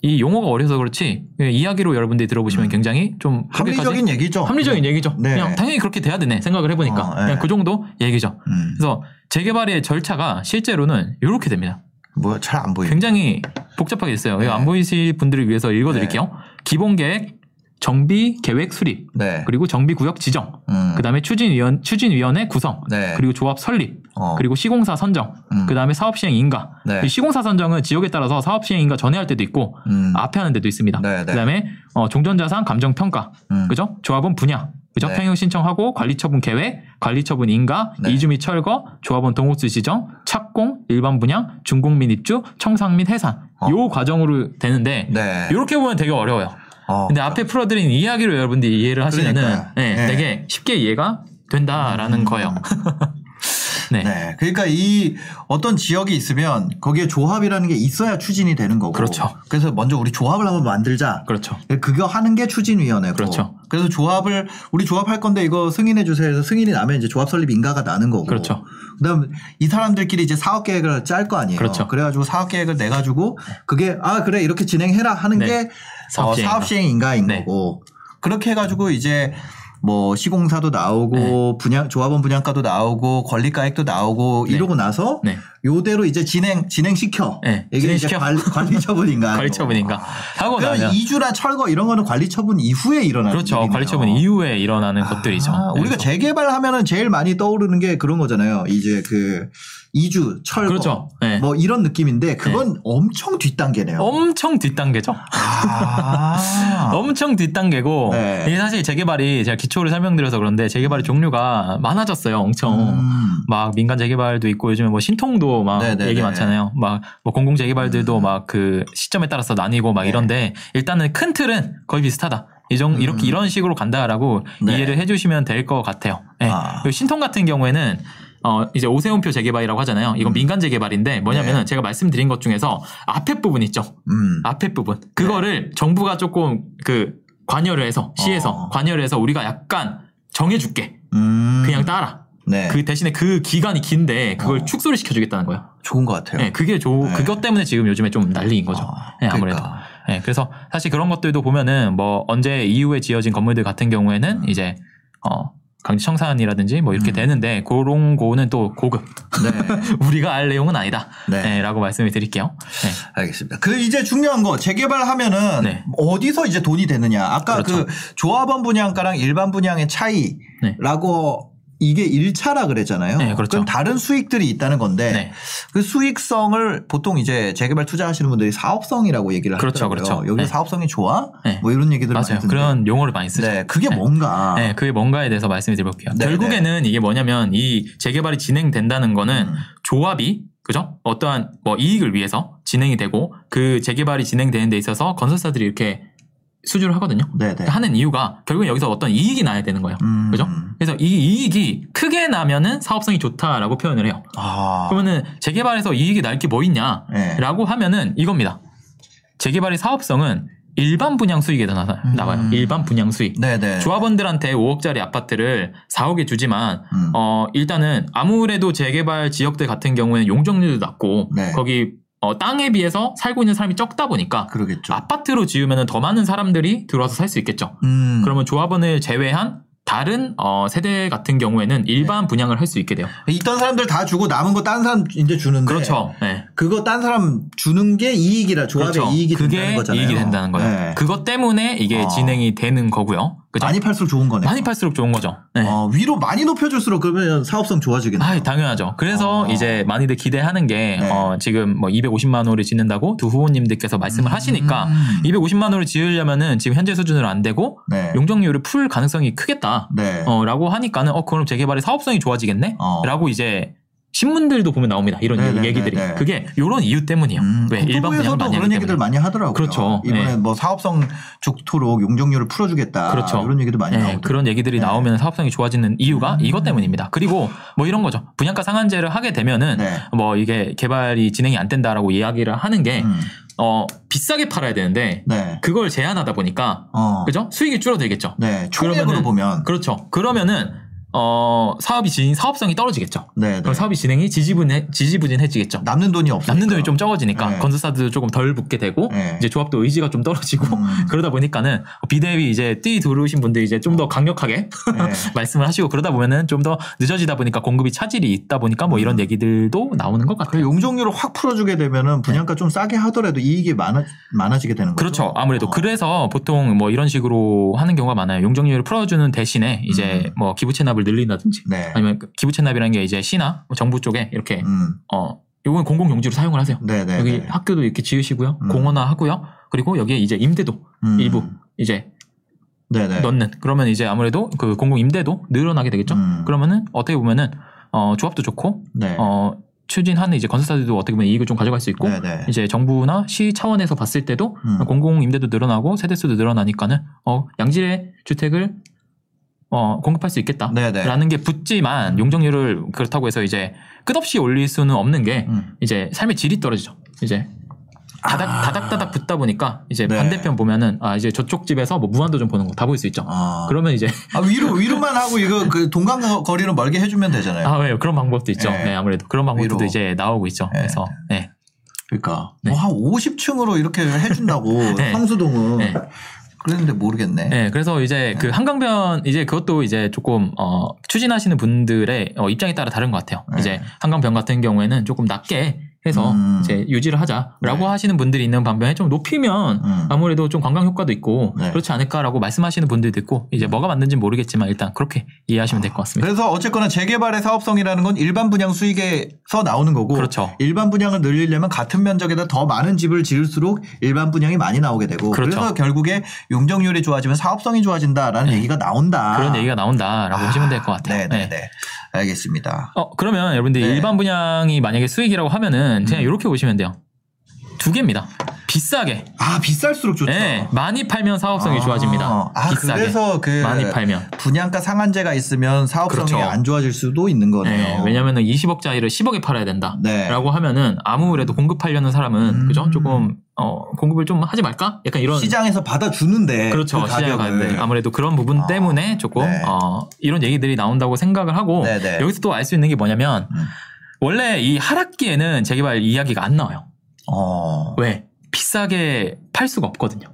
네. 이 용어가 어려서 그렇지 예, 이야기로 여러분들이 들어보시면 음. 굉장히 좀 합리적인 얘기죠. 합리적인 얘기죠. 네. 그냥 당연히 그렇게 돼야 되네 생각을 해보니까 어, 네. 그냥 그 정도 얘기죠. 음. 그래서 재개발의 절차가 실제로는 이렇게 됩니다. 뭐야, 잘안 보이네. 굉장히 복잡하게 있어요. 네. 안 보이실 분들을 위해서 읽어드릴게요. 기본 계획, 정비 계획 수립, 네. 그리고 정비 구역 지정, 음. 그다음에 추진위원 추진위원회 구성, 네. 그리고 조합 설립, 어. 그리고 시공사 선정, 음. 그다음에 사업 시행 인가. 네. 이 시공사 선정은 지역에 따라서 사업 시행 인가 전에 할 때도 있고 음. 앞에 하는 데도 있습니다. 네, 네. 그다음에 어, 종전자산 감정 평가, 음. 그죠? 조합원 분야, 그죠? 네. 평형 신청하고 관리처분 계획, 관리처분 인가, 네. 이주 및 철거, 조합원 동호수 지정, 착공, 일반 분양, 중공 및 입주, 청상 및 해산. 어. 요 과정으로 되는데 네. 이렇게 보면 되게 어려워요. 어. 근데 앞에 풀어드린 이야기로 여러분들이 이해를 하시면은. 네, 네. 되게 쉽게 이해가 된다라는 음. 거예요. [LAUGHS] 네. 네. 그러니까 이 어떤 지역이 있으면 거기에 조합이라는 게 있어야 추진이 되는 거고. 그렇죠. 그래서 먼저 우리 조합을 한번 만들자. 그렇죠. 그거 하는 게 추진위원회고. 그렇죠. 그래서 조합을 우리 조합할 건데 이거 승인해 주세요 해서 승인이 나면 이제 조합 설립 인가가 나는 거고. 그렇죠. 그다음 이 사람들끼리 이제 사업 계획을 짤 거 아니에요. 그렇죠. 그래가지고 사업 계획을 내 가지고 그게 아 그래 이렇게 진행해라 하는 네. 게 사업 어, 시행 사업 인가. 시행 인가인 네. 거고. 그렇게 해가지고 이제 뭐 시공사도 나오고 네. 분양 조합원 분양가도 나오고 권리가액도 나오고 네. 이러고 나서 네. 요대로 이제 진행 진행시켜. 네, 이게 이제 진행시켜. 관리, 관리 처분인가. [LAUGHS] 관리 처분인가. 하고 그럼 나면 이주나 철거 이런 거는 관리 처분 이후에 일어나는 그렇죠. 일이네요. 관리 처분 이후에 일어나는 것들이죠. 아, 우리가. 재개발하면은 제일 많이 떠오르는 게 그런 거잖아요. 이제 그 이주 철거 그렇죠. 네. 뭐 이런 느낌인데 그건 엄청 뒷단계네요. 엄청 뒷단계죠. 아. [LAUGHS] 엄청 뒷단계고 네. 이게 사실 재개발이 제가 기초를 설명드려서 그런데 재개발의 종류가 많아졌어요. 엄청. 음. 막 민간 재개발도 있고 요즘에 뭐 신통도 막 네네네. 얘기 많잖아요. 막 뭐 공공 재개발들도 음. 막그 시점에 따라서 나뉘고 막 네. 이런데 일단은 큰 틀은 거의 비슷하다. 이정 이렇게 음. 이런 식으로 간다라고 네. 이해를 해주시면 될 것 같아요. 예. 아. 신통 같은 경우에는 어 이제 오세훈표 재개발이라고 하잖아요. 이건 음. 민간 재개발인데 뭐냐면은 네. 제가 말씀드린 것 중에서 앞에 부분 있죠. 음. 앞에 부분 그거를 정부가 조금 그 관여를 해서 시에서 어. 관여를 해서 우리가 약간 정해줄게 음. 그냥 따라 네. 그 대신에 그 기간이 긴데 그걸 어. 축소를 시켜주겠다는 거예요. 좋은 것 같아요. 네, 그게 좋 네. 그것 때문에 지금 요즘에 좀 난리인 거죠. 아, 네, 아무래도. 그러니까. 네, 그래서 사실 그런 것들도 보면은 뭐 언제 이후에 지어진 건물들 같은 경우에는 음. 이제 어 강제 청산이라든지 뭐 이렇게 음. 되는데 그런 거는 또 고급 네. [LAUGHS] 우리가 알 내용은 아니다. 네. 네, 라고 말씀을 드릴게요. 네. 알겠습니다. 그 이제 중요한 거 재개발하면은 네. 어디서 이제 돈이 되느냐. 아까 그렇죠. 그 조합원 분양가랑 일반 분양의 차이라고 이게 1차라 그랬잖아요. 네, 그렇죠. 건 다른 수익들이 있다는 건데 네. 그 수익성을 보통 이제 재개발 투자하시는 분들이 사업성이라고 얘기를 그렇죠, 하더라고요. 그렇죠. 여기 네. 사업성이 좋아? 네. 뭐 이런 얘기들 많이 맞아요. 듣는데. 그런 용어를 많이 쓰죠. 네, 그게 네. 뭔가. 네, 그게 뭔가에 대해서 말씀을 드려 볼게요. 네, 결국에는 이게 뭐냐면 이 재개발이 진행된다는 거는 음. 조합이 그죠? 어떠한 뭐 이익을 위해서 진행이 되고 그 재개발이 진행되는 데 있어서 건설사들이 이렇게 수주를 하거든요. 네, 네. 하는 이유가 결국엔 여기서 어떤 이익이 나야 되는 거예요. 음. 그죠? 그래서 이 이익이 크게 나면은 사업성이 좋다라고 표현을 해요. 아. 그러면은 재개발에서 이익이 날 게 뭐 있냐라고 네. 하면은 이겁니다. 재개발의 사업성은 일반 분양 수익에 나, 음. 나와요. 일반 분양 수익. 네, 네. 조합원들한테 5억짜리 아파트를 4억에 주지만 음. 어 일단은 아무래도 재개발 지역들 같은 경우에는 용적률도 낮고 네. 거기 어, 땅에 비해서 살고 있는 사람이 적다 보니까 그러겠죠. 아파트로 지으면 더 많은 사람들이 들어와서 살 수 있겠죠. 음. 그러면 조합원을 제외한 다른 어, 세대 같은 경우에는 일반 분양을 할 수 있게 돼요. 있던 사람들 다 주고 남은 거 딴 사람 이제 주는데 그렇죠. 네. 그거 딴 사람 주는 게 이익이라 조합의 그렇죠. 이익이 된다는 거잖아요. 이익이 된다는 거예요. 네. 그것 때문에 이게 어. 진행이 되는 거고요. 그죠? 많이 팔수록 좋은 거네요. 많이 팔수록 좋은 거죠. 네. 어, 위로 많이 높여줄수록 그러면 사업성 좋아지겠네요. 아, 당연하죠. 그래서 어. 이제 많이들 기대하는 게 네. 어, 지금 뭐 250만 호를 짓는다고 두 후보님들께서 말씀을 하시니까 음. 250만 호를 지으려면은 지금 현재 수준으로 안 되고 네. 용적률을 풀 가능성이 크겠다. 네. 어, 라고 하니까는 어 그럼 재개발의 사업성이 좋아지겠네? 어. 라고 이제 신문들도 보면 나옵니다. 이런 네네네네. 얘기들이. 그게 이런 이유 때문이에요. 음, 왜 일반 분양을 국토부에서도 많이 그런 얘기들 때문에. 많이 하더라고요. 그렇죠. 이번에 네. 뭐 사업성 좋도록 용적률을 풀어주겠다. 그렇죠. 이런 얘기도 많이 네, 나오고. 그런 얘기들이 네. 나오면 사업성이 좋아지는 이유가 음. 이것 때문입니다. 그리고 뭐 이런 거죠. 분양가 상한제를 하게 되면은 네. 뭐 이게 개발이 진행이 안 된다라고 이야기를 하는 게 음. 어, 비싸게 팔아야 되는데 네. 그걸 제한하다 보니까 어. 그죠? 수익이 줄어들겠죠. 네. 총액으로 보면. 그렇죠. 그러면은 어, 사업이 진 사업성이 떨어지겠죠. 네. 네. 그럼 사업이 진행이 지지부진해, 지지부진해지겠죠. 남는 돈이 없으니까. 남는 돈이 좀 적어지니까 네. 건설사들도 조금 덜 붙게 되고 네. 이제 조합도 의지가 좀 떨어지고 음. [LAUGHS] 그러다 보니까는 비대위 이제 뛰 들어오신 분들 이제 좀 더 강력하게 네. [LAUGHS] 말씀을 하시고 그러다 보면은 좀 더 늦어지다 보니까 공급이 차질이 있다 보니까 뭐 이런 얘기들도 나오는 것그 같아요. 용적률을 확 풀어주게 되면은 분양가 좀 싸게 하더라도 이익이 많아, 많아지게 되는 거죠. 그렇죠. 아무래도 어. 그래서 보통 뭐 이런 식으로 하는 경우가 많아요. 용적률을 풀어주는 대신에 이제 음. 뭐 기부 체납을 늘린다든지 네. 아니면 그 기부 체납이라는 게 이제 시나 정부 쪽에 이렇게 음. 어 요건 공공 용지로 사용을 하세요. 네네. 여기 학교도 이렇게 지으시고요. 음. 공원화 하고요. 그리고 여기에 이제 임대도 음. 일부 이제 네네. 넣는 그러면 이제 아무래도 그 공공 임대도 늘어나게 되겠죠. 음. 그러면은 어떻게 보면은 어 조합도 좋고 네. 어 추진하는 이제 건설사들도 어떻게 보면 이익을 좀 가져갈 수 있고 네네. 이제 정부나 시 차원에서 봤을 때도 음. 공공 임대도 늘어나고 세대수도 늘어나니까는 어 양질의 주택을 어 공급할 수 있겠다라는 네네. 게 붙지만 용적률을 그렇다고 해서 이제 끝없이 올릴 수는 없는 게 음. 이제 삶의 질이 떨어지죠. 이제 다닥 아. 다닥다닥 붙다 보니까 이제 네. 반대편 보면은 아 이제 저쪽 집에서 뭐 무한도전 보는 거 다 볼 수 있죠. 아. 그러면 이제 아, 위로 위로만 하고 이거 그 동강 거리는 멀게 해주면 되잖아요. 아 왜요 그런 방법도 있죠. 네. 네, 아무래도 그런 방법도 위로. 이제 나오고 있죠. 네. 그래서 네. 그러니까 네. 뭐 한 50층으로 이렇게 해준다고 [LAUGHS] 네. 성수동은 네. 그랬는데 모르겠네. 네, 그래서 이제 그 한강변 이제 그것도 이제 조금 어 추진하시는 분들의 어, 입장에 따라 다른 것 같아요. 네. 이제 한강변 같은 경우에는 조금 낮게 해서 음. 이제 유지를 하자라고 네. 하시는 분들이 있는 반면에 좀 높이면 음. 아무래도 좀 관광 효과도 있고 네. 그렇지 않을까라고 말씀하시는 분들도 있고 이제 뭐가 맞는지 는 모르겠지만 일단 그렇게 이해하시면 될 것 같습니다. 그래서 어쨌거나 재개발의 사업성이라는 건 일반 분양 수익에서 나오는 거고 그렇죠. 일반 분양을 늘리려면 같은 면적에다 더 많은 집을 지을수록 일반 분양이 많이 나오게 되고 그 그렇죠. 래서 결국에 용적률이 좋아지면 사업성이 좋아진다라는 네. 얘기가 나온다. 그런 얘기가 나온다라고 아, 보시면 될 것 같아요. 네네네. 네. 알겠습니다. 어 그러면 여러분들 네. 일반 분양이 만약에 수익이라고 하면은 그냥 음. 이렇게 보시면 돼요. 두 개입니다. 비싸게. 아 비쌀수록 좋죠. 네, 많이 팔면 사업성이 아, 좋아집니다. 아, 비싸게. 그래서 그 많이 팔면. 분양가 상한제가 있으면 사업성이 그렇죠. 안 좋아질 수도 있는 거네요. 네, 왜냐면은 20억짜리를 10억에 팔아야 된다. 네. 라고 하면은 아무래도 공급하려는 사람은 음. 그죠? 조금 어 공급을 좀 하지 말까? 약간 이런 시장에서 받아주는데 그렇죠. 그 시장에 아무래도 그런 부분 아, 때문에 조금 네. 어 이런 얘기들이 나온다고 생각을 하고 네네. 여기서 또 알 수 있는 게 뭐냐면 음. 원래 이 하락기에는 재개발 이야기가 안 나와요. 어. 왜? 비싸게 팔 수가 없거든요.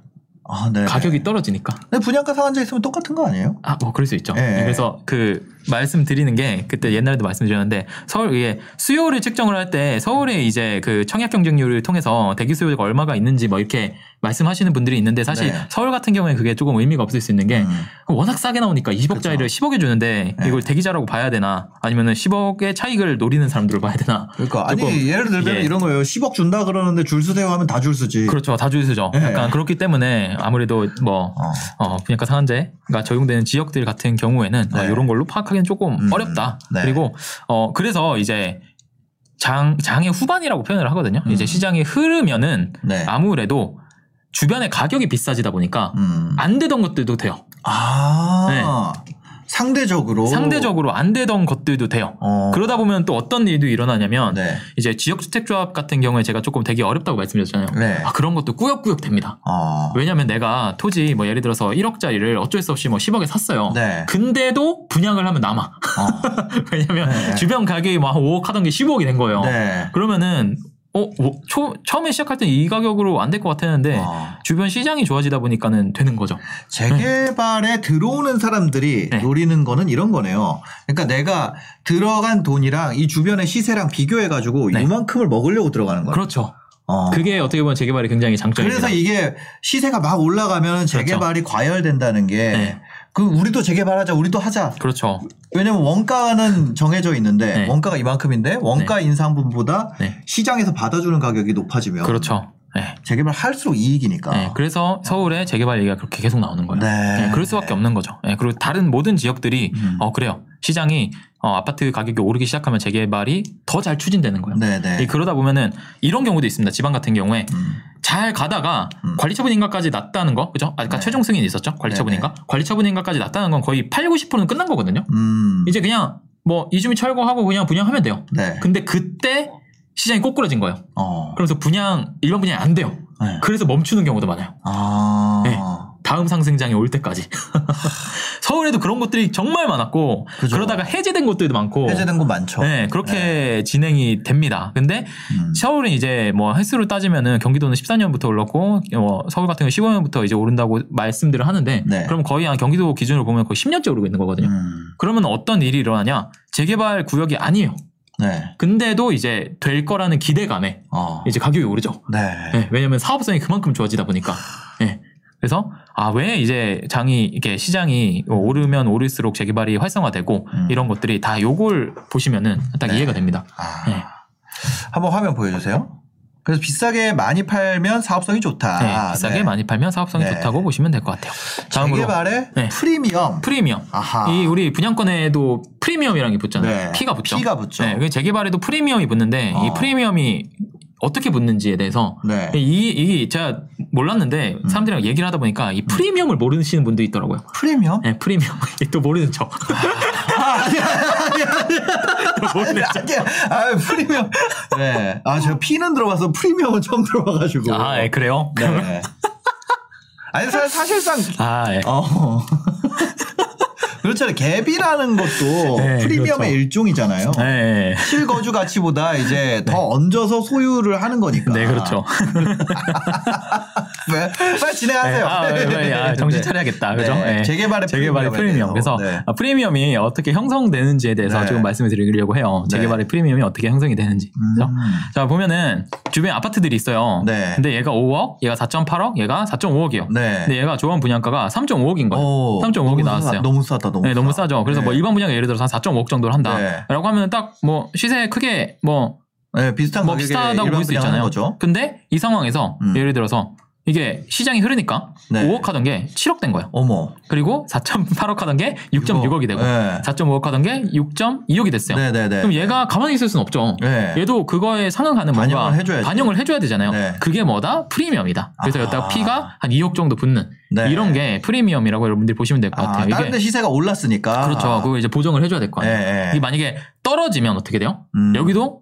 아, 네. 가격이 떨어지니까. 근데 분양가 상한제 있으면 똑같은 거 아니에요? 아, 뭐 그럴 수 있죠. 예. 그래서 그 말씀드리는 게 그때 옛날에도 말씀드렸는데 서울 이게 수요를 측정을 할 때 서울의 이제 그 청약 경쟁률을 통해서 대기 수요가 얼마가 있는지 뭐 이렇게 말씀하시는 분들이 있는데 사실 네. 서울 같은 경우에 그게 조금 의미가 없을 수 있는 게 음. 워낙 싸게 나오니까 20억짜리를 그렇죠. 10억에 주는데 네. 이걸 대기자라고 봐야 되나 아니면은 10억의 차익을 노리는 사람들을 봐야 되나 그러니까 아니 예를 들면 예. 이런 거예요. 10억 준다 그러는데 줄 서세요 하면 다줄 서지. 그렇죠 다주의수죠 네. 약간 그렇기 때문에 아무래도 뭐 어. 어, 분양가 상한제가 적용되는 지역들 같은 경우에는 네. 이런 걸로 파악하기는 조금 음, 어렵다. 네. 그리고 어 그래서 이제 장 장의 후반이라고 표현을 하거든요. 음. 이제 시장이 흐르면은 네. 아무래도 주변에 가격이 비싸지다 보니까 음. 안 되던 것들도 돼요. 아. 상대적으로 상대적으로 안 되던 것들도 돼요. 어. 그러다 보면 또 어떤 일도 일어나냐면 네. 이제 지역주택조합 같은 경우에 제가 조금 되게 어렵다고 말씀드렸잖아요. 네. 아, 그런 것도 꾸역꾸역 됩니다. 어. 왜냐면 내가 토지 뭐 예를 들어서 1억짜리를 어쩔 수 없이 뭐 10억에 샀어요. 네. 근데도 분양을 하면 남아. 어. [LAUGHS] 왜냐면 네. 주변 가격이 뭐한 5억 하던 게 15억이 된 거예요. 네. 그러면은 어, 뭐, 초, 처음에 시작할 때 이 가격으로 안 될 것 같았는데 어. 주변 시장이 좋아지다 보니까는 되는 거죠. 재개발에 들어오는 사람들이 네. 노리는 거는 이런 거네요. 그러니까 내가 들어간 돈이랑 이 주변의 시세랑 비교해 가지고 네. 이만큼을 먹으려고 들어가는 거예요. 그렇죠. 어. 그게 어떻게 보면 재개발이 굉장히 장점입니다. 그래서 이게 시세가 막 올라가면 재개발이 과열된다는 게 네. 그 우리도 재개발하자 우리도 하자 그렇죠. 왜냐면 원가는 정해져 있는데 네. 원가가 이만큼인데 원가 인상분보다 네. 시장에서 받아주는 가격이 높아지면 그렇죠. 네. 재개발 할수록 이익이니까 네, 그래서 서울에 재개발 얘기가 그렇게 계속 나오는 거예요. 네. 네, 그럴 수밖에 없는 거죠. 네, 그리고 다른 모든 지역들이 음. 어 그래요. 시장이 어, 아파트 가격이 오르기 시작하면 재개발이 더 잘 추진되는 거예요. 그러다 보면은 이런 경우도 있습니다. 지방 같은 경우에 음. 잘 가다가 음. 관리처분 인가까지 났다는 거, 그죠? 아까 네. 최종 승인이 있었죠? 관리처분 네네. 인가? 관리처분 인가까지 났다는 건 거의 8, 90%는 끝난 거거든요. 음. 이제 그냥 뭐 이주민 철거하고 그냥 분양하면 돼요. 네. 근데 그때 시장이 꼬꾸라진 거예요. 어. 그러면서 분양 일반 분양이 안 돼요. 네. 그래서 멈추는 경우도 많아요. 아. 네. 다음 상승장이 올 때까지. [LAUGHS] 서울에도 그런 것들이 정말 많았고 그죠. 그러다가 해제된 곳들도 많고 해제된 거 많죠. 네, 그렇게 진행이 됩니다. 근데 음. 서울은 이제 뭐 횟수로 따지면은 경기도는 14년부터 올랐고 어, 서울 같은 경우 15년부터 이제 오른다고 말씀들을 하는데 네. 그럼 거의 한 경기도 기준으로 보면 거의 10년째 오르고 있는 거거든요. 음. 그러면 어떤 일이 일어나냐? 재개발 구역이 아니에요. 네. 근데도 이제 될 거라는 기대감에 어. 이제 가격이 오르죠. 네. 네, 왜냐하면 사업성이 그만큼 좋아지다 보니까. 네. 그래서 아 왜 이제 장이 이렇게 시장이 오르면 오를수록 재개발이 활성화되고 음. 이런 것들이 다 요걸 보시면은 딱 네. 이해가 됩니다. 아. 네. 한번 화면 보여주세요. 그래서 비싸게 많이 팔면 사업성이 좋다. 네, 비싸게 네. 많이 팔면 사업성이 네. 좋다고 보시면 될 것 같아요. 다음으로 재개발의 네. 프리미엄. 프리미엄. 아하. 이 우리 분양권에도 프리미엄이라는 게 붙잖아요. 네. P가 붙죠. P가 붙죠. 네, 그 재개발에도 프리미엄이 붙는데 어. 이 프리미엄이 어떻게 붙는지에 대해서 네. 이, 이 제가 몰랐는데 음. 사람들이랑 얘기를 하다 보니까 이 프리미엄을 모르시는 분들이 있더라고요. 프리미엄? 네, 프리미엄. [LAUGHS] 또 모르는 척. 아, 아니야, 아니야, 아니야. 모르는 아니야, 아니야. 아, 프리미엄. 네. 아, 제가 P는 들어봐서 프리미엄은 처음 들어봐가지고. 아, 예, 그래요? 네. 아니, 사- 사실상. 아, 예. 어. 그렇잖아요. 갭이라는 것도 [LAUGHS] 네, 프리미엄의 그렇죠. 일종이잖아요. 네. 실거주 가치보다 이제 [LAUGHS] 더 얹어서 소유를 하는 거니까. 네, 그렇죠. [LAUGHS] 왜? 빨리 진행하세요. 네, 아, 빨리, 아, 정신 네. 차려야겠다. 그죠? 네, 네. 재개발의 재개발의 프리미엄. 그래서 네. 아, 프리미엄이 어떻게 형성되는지에 대해서 네. 지금 말씀을 드리려고 해요. 네. 재개발의 프리미엄이 어떻게 형성이 되는지. 그죠? 음. 자, 보면은 주변에 아파트들이 있어요. 네. 근데 얘가 5억, 얘가 4.8억, 얘가 4.5억이요. 네. 근데 얘가 조합 분양가가 3.5억인 거예요. 오, 3.5억이 너무 나왔어요. 싸, 너무 싸다, 너무 네, 너무 싸. 싸죠. 그래서 네. 뭐 일반 분양가 예를 들어서 한 4.5억 정도를 한다. 네. 라고 하면 딱 뭐 시세 크게 뭐, 네, 비슷한 뭐 비슷하다고 볼 수 있잖아요. 거죠. 근데 이 상황에서 음. 예를 들어서 이게 시장이 흐르니까 네. 5억 하던 게 7억 된 거예요. 어머. 그리고 4.8억 하던 게 6.6억이 되고 네. 4.5억 하던 게 6.2억이 됐어요. 네 네 네. 그럼 얘가 가만히 있을 수는 없죠. 네. 얘도 그거에 상응하는 뭔가 반영을. 반영을 해줘야 되잖아요. 네. 그게 뭐다? 프리미엄이다. 그래서 아. 여기다가 P가 한 2억 정도 붙는 네. 이런 게 프리미엄이라고 여러분들이 보시면 될것 아, 같아요. 다른 이게 데 시세가 올랐으니까. 그렇죠. 그거 이제 보정을 해줘야 될 거 아니에요. 네, 네. 이게 만약에 떨어지면 어떻게 돼요? 음. 여기도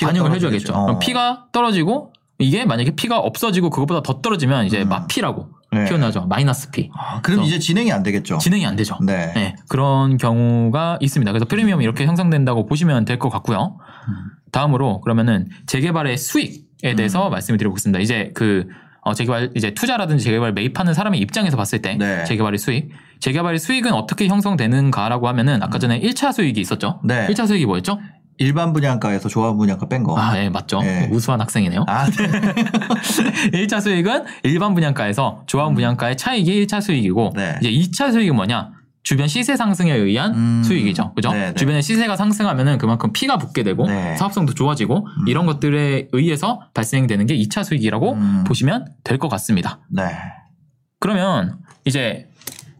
반영을. 해줘야겠죠. 어. 그럼 피가 떨어지고 이게 만약에 피가 없어지고 그것보다 더 떨어지면 이제 음. 마피라고 네. 표현하죠. 마이너스 피. 아, 그럼 이제 진행이 안 되겠죠. 진행이 안 되죠. 네. 네, 그런 경우가 있습니다. 그래서 프리미엄이 이렇게 형성된다고 보시면 될 것 같고요. 음. 다음으로 그러면은 재개발의 수익에 대해서 말씀을 드려보겠습니다. 이제 그 어, 재개발 이제 투자라든지 재개발 매입하는 사람의 입장에서 봤을 때 네. 재개발의 수익, 재개발의 수익은 어떻게 형성되는가라고 하면은 아까 전에 1차 수익이 있었죠. 음. 네. 1차 수익이 뭐였죠? 일반 분양가에서 조합 분양가 뺀 거. 아, 네, 맞죠. 네. 우수한 학생이네요. 아, 네. [LAUGHS] 1차 수익은 일반 분양가에서 조합 분양가의 차익이 1차 수익이고 네. 이제 2차 수익은 뭐냐? 주변 시세 상승에 의한 음. 수익이죠. 그죠? 네, 네. 주변에 시세가 상승하면은 그만큼 피가 붙게 되고 네. 사업성도 좋아지고 이런 것들에 의해서 발생되는 게 2차 수익이라고 음. 보시면 될 것 같습니다. 네. 그러면 이제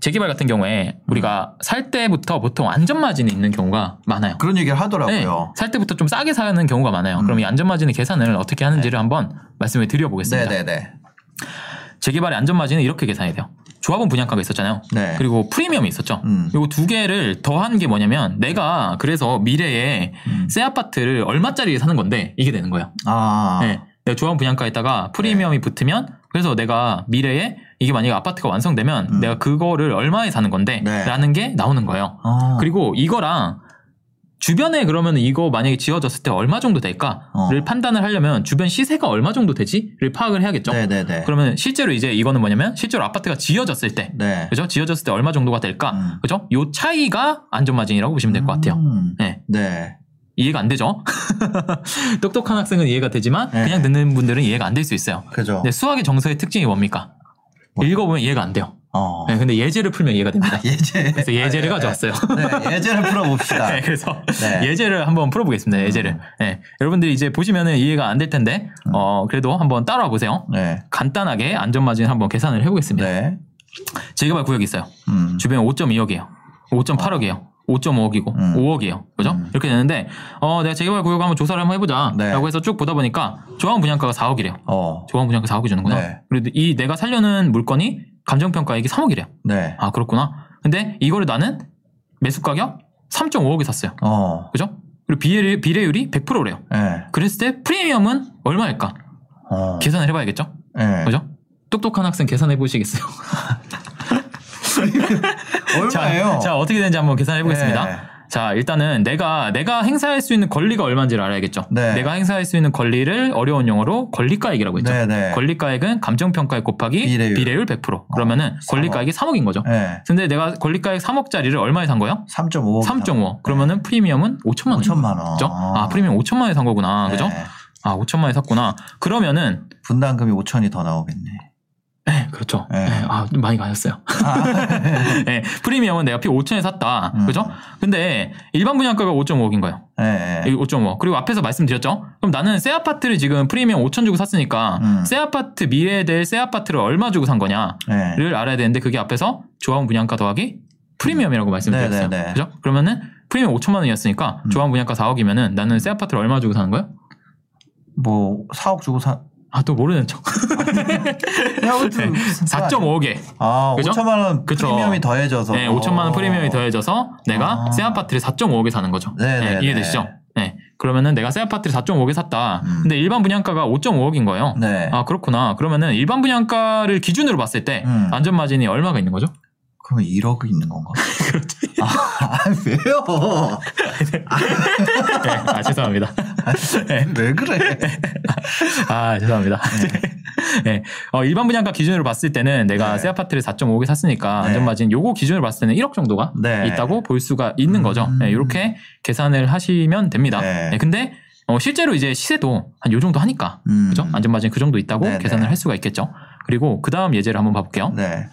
재개발 같은 경우에 우리가 살 때부터 보통 안전마진이 있는 경우가 많아요. 그런 얘기를 네, 하더라고요. 살 때부터 좀 싸게 사는 경우가 많아요. 음. 그럼 이 안전마진의 계산을 어떻게 하는지를 한번 말씀을 드려보겠습니다. 네네네. 재개발의 안전마진은 이렇게 계산이 돼요. 조합원 분양가가 있었잖아요. 네. 그리고 프리미엄이 있었죠. 음. 이거 두 개를 더한 게 뭐냐면 내가 그래서 미래에 음. 새 아파트를 얼마짜리 사는 건데 이게 되는 거예요. 아. 네. 내가 조합원 분양가에다가 프리미엄이 붙으면 그래서 내가 미래에 이게 만약에 아파트가 완성되면 음. 내가 그거를 얼마에 사는 건데 네. 라는 게 나오는 거예요. 어. 그리고 이거랑 주변에 그러면 이거 만약에 지어졌을 때 얼마 정도 될까를 어. 판단을 하려면 주변 시세가 얼마 정도 되지를 파악을 해야겠죠. 네네네. 그러면 실제로 이제 이거는 뭐냐면 실제로 아파트가 지어졌을 때 네. 그죠? 지어졌을 때 얼마 정도가 될까? 음. 그죠? 요 차이가 안전마진이라고 보시면 될 것 같아요. 음. 네. 네. 이해가 안 되죠? [LAUGHS] 똑똑한 학생은 이해가 되지만 네. 그냥 듣는 분들은 이해가 안 될 수 있어요. 그죠. 근데 수학의 정서의 특징이 뭡니까? 읽어보면 이해가 안 돼요. 어. 네, 근데 예제를 풀면 이해가 됩니다. [LAUGHS] 예제. 그래서 예제를 가져왔어요. 네, 예제를 풀어봅시다. [LAUGHS] 네, 그래서 네. 예제를 한번 풀어보겠습니다. 예제를. 네, 여러분들이 이제 보시면은 이해가 안 될 텐데, 어, 그래도 한번 따라와 보세요. 네. 간단하게 안전마진 한번 계산을 해보겠습니다. 네. 재개발 구역이 있어요. 음. 주변 5.2억이에요. 5.8억이에요. 5.5억이고 음. 5억이에요. 그죠? 음. 이렇게 되는데 어 내가 재개발 구역 한번 조사를 한번 해보자. 네. 라고 해서 쭉 보다 보니까 조합 분양가가 4억이래요. 어. 조합 분양가 4억이 주는구나. 네. 그리고 이 내가 살려는 물건이 감정평가액이 3억이래요. 네. 아 그렇구나. 근데 이거를 나는 매수 가격 3.5억에 샀어요. 어. 그죠? 그리고 비례, 비례율이 100%래요. 네. 그랬을 때 프리미엄은 얼마일까? 어. 계산을 해봐야겠죠? 네. 그죠? 똑똑한 학생 계산해 보시겠어요? [LAUGHS] [LAUGHS] 얼마예요? 자, 자, 어떻게 되는지 한번 계산해 보겠습니다. 네. 자, 일단은 내가 내가 행사할 수 있는 권리가 얼마인지를 알아야겠죠. 네. 내가 행사할 수 있는 권리를 어려운 용어로 권리가액이라고 했죠. 네, 네. 권리가액은 감정평가액 곱하기 비례율. 100%. 그러면은 3억. 권리가액이 3억인 거죠. 네. 근데 내가 권리가액 3억짜리를 얼마에 산 거예요? 3.5억. 3.5. 그러면은 프리미엄은 5천만 원. 5천만 원. 그죠? 아, 프리미엄 5천만 원에 산 거구나. 그죠? 네. 아, 5천만 원에 샀구나. 그러면은 분담금이 5천이 더 나오겠네. 네, 그렇죠. 네. 네, 아, 좀 많이 가셨어요. 아, 네, [LAUGHS] 프리미엄은 내가 피 5천에 샀다. 음. 그죠? 근데 일반 분양가가 5.5억인 거예요. 네. 여기 5.5. 그리고 앞에서 말씀드렸죠? 그럼 나는 새 아파트를 지금 프리미엄 5천 주고 샀으니까 음. 새 아파트 미래에 될 새 아파트를 얼마 주고 산 거냐를 네. 알아야 되는데 그게 앞에서 조합 분양가 더하기 프리미엄이라고 말씀드렸어요. 네, 네, 네. 그죠? 그러면은 프리미엄 5천만 원이었으니까 음. 조합 분양가 4억이면은 나는 새 아파트를 얼마 주고 사는 거예요? 뭐 4억 주고 사. 아, 또 모르는 척. 야, [LAUGHS] 아무튼 4.5억에. 아, 그죠? 5천만 원 그쵸. 프리미엄이 더해져서. 네, 5천만 원 프리미엄이 더해져서 내가 아. 새 아파트를 4.5억에 사는 거죠. 네, 네, 이해되시죠? 네. 그러면은 내가 새 아파트를 4.5억에 샀다. 음. 근데 일반 분양가가 5.5억인 거예요. 네. 아, 그렇구나. 그러면은 일반 분양가를 기준으로 봤을 때 음. 안전 마진이 얼마가 있는 거죠? 그러면 1억 있는 건가? [LAUGHS] 그렇지. 아, 왜요? 네, 아 죄송합니다. 네. 왜 그래? 아 죄송합니다. 네. 어, 일반 분양가 기준으로 봤을 때는 내가 네. 새 아파트를 4.5억에 샀으니까 네. 안전마진 요거 기준으로 봤을 때는 1억 정도가 네. 있다고 볼 수가 있는 거죠. 음. 네, 이렇게 계산을 하시면 됩니다. 네. 네, 근데 어, 실제로 이제 시세도 한 요 정도 하니까 음. 그죠? 안전마진 그 정도 있다고 네, 계산을 네. 할 수가 있겠죠. 그리고 그 다음 예제를 한번 봐볼게요. 네.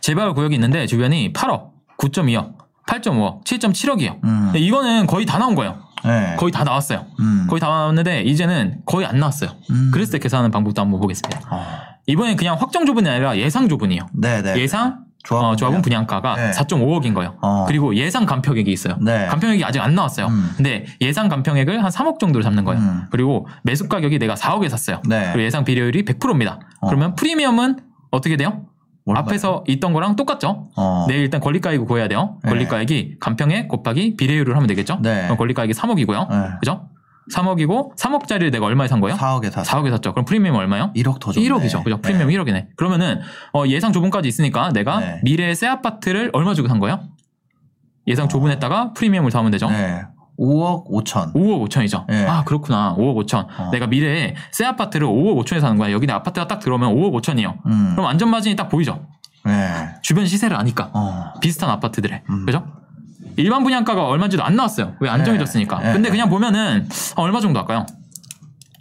재발 구역이 있는데 주변이 8억, 9.2억, 8.5억, 7.7억이에요. 음. 이거는 거의 다 나온 거예요. 네. 거의 다 나왔어요. 음. 거의 다 나왔는데 이제는 거의 안 나왔어요. 음. 그랬을 때 계산하는 방법도 한번 보겠습니다. 어. 이번엔 그냥 확정 조분이 아니라 예상 조분이에요. 네네. 예상 조합은 어, 조합은 분양가가 네. 4.5억인 거예요. 어. 그리고 예상 간평액이 있어요. 네. 간평액이 아직 안 나왔어요. 음. 근데 예상 간평액을 한 3억 정도로 잡는 거예요. 음. 그리고 매수 가격이 내가 4억에 샀어요. 네. 그리고 예상 비료율이 100%입니다. 어. 그러면 프리미엄은 어떻게 돼요? 얼마예요? 앞에서 있던 거랑 똑같죠? 어. 내 일단 권리가액을 구해야 돼요. 네. 권리가액이 간평액 곱하기 비례율을 하면 되겠죠? 네. 그럼 권리가액이 3억이고요. 네. 그죠? 3억이고 3억짜리를 내가 얼마에 산 거예요? 4억에 샀어. 4억에 샀죠. 그럼 프리미엄 얼마요? 1억 더 줬네. 1억이죠. 그죠? 프리미엄 1억이네. 그러면은 어, 예상 조분까지 있으니까 내가 네. 미래의 새 아파트를 얼마 주고 산 거예요? 예상 조분했다가 프리미엄을 더하면 되죠. 네. 5억 5천. 5억 5천이죠. 네. 아 그렇구나. 5억 5천. 어. 내가 미래에 새 아파트를 5억 5천에 사는 거야. 여기 내 아파트가 딱 들어오면 5억 5천이에요. 음. 그럼 안전 마진이 딱 보이죠. 네. 주변 시세를 아니까. 어. 비슷한 아파트들에. 음. 그죠? 일반 분양가가 얼마인지도 안 나왔어요. 왜안 네. 정해졌으니까. 네. 근데 그냥 보면은 어, 얼마 정도 할까요?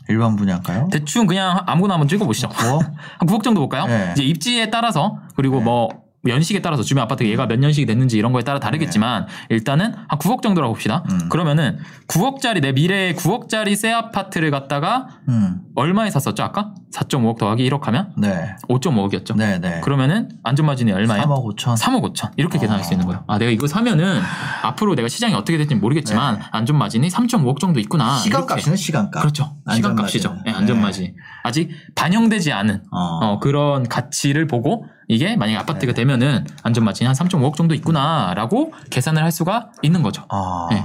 일반 분양가요? 대충 그냥 아무거나 한번 찍어보시죠. 9억? [LAUGHS] 한 9억 정도 볼까요? 네. 이제 입지에 따라서 그리고 네. 뭐 연식에 따라서 주변 아파트 얘가 몇 년식이 됐는지 이런 거에 따라 다르겠지만 일단은 한 9억 정도라고 봅시다. 음. 그러면은 9억짜리 내 미래에 9억짜리 새 아파트를 갖다가 음. 얼마에 샀었죠 아까? 4.5억 더하기 1억 하면 네. 5.5억이었죠. 네, 네. 그러면은 안전마진이 얼마예요? 3억 5천. 3억 5천 이렇게 계산할 수 있는 거예요. 아 내가 이거 사면은 앞으로 내가 시장이 어떻게 될지 모르겠지만 안전마진이 3.5억 정도 있구나. 네. 시간값이는 시간값. 그렇죠. 시간값이죠. 안전마진. 네, 안전마진. 아직 반영되지 않은 어. 어, 그런 가치를 보고 이게 만약에 아파트가 되면은 안전마진이 한 3.5억 정도 있구나라고 계산을 할 수가 있는 거죠. 아. 네.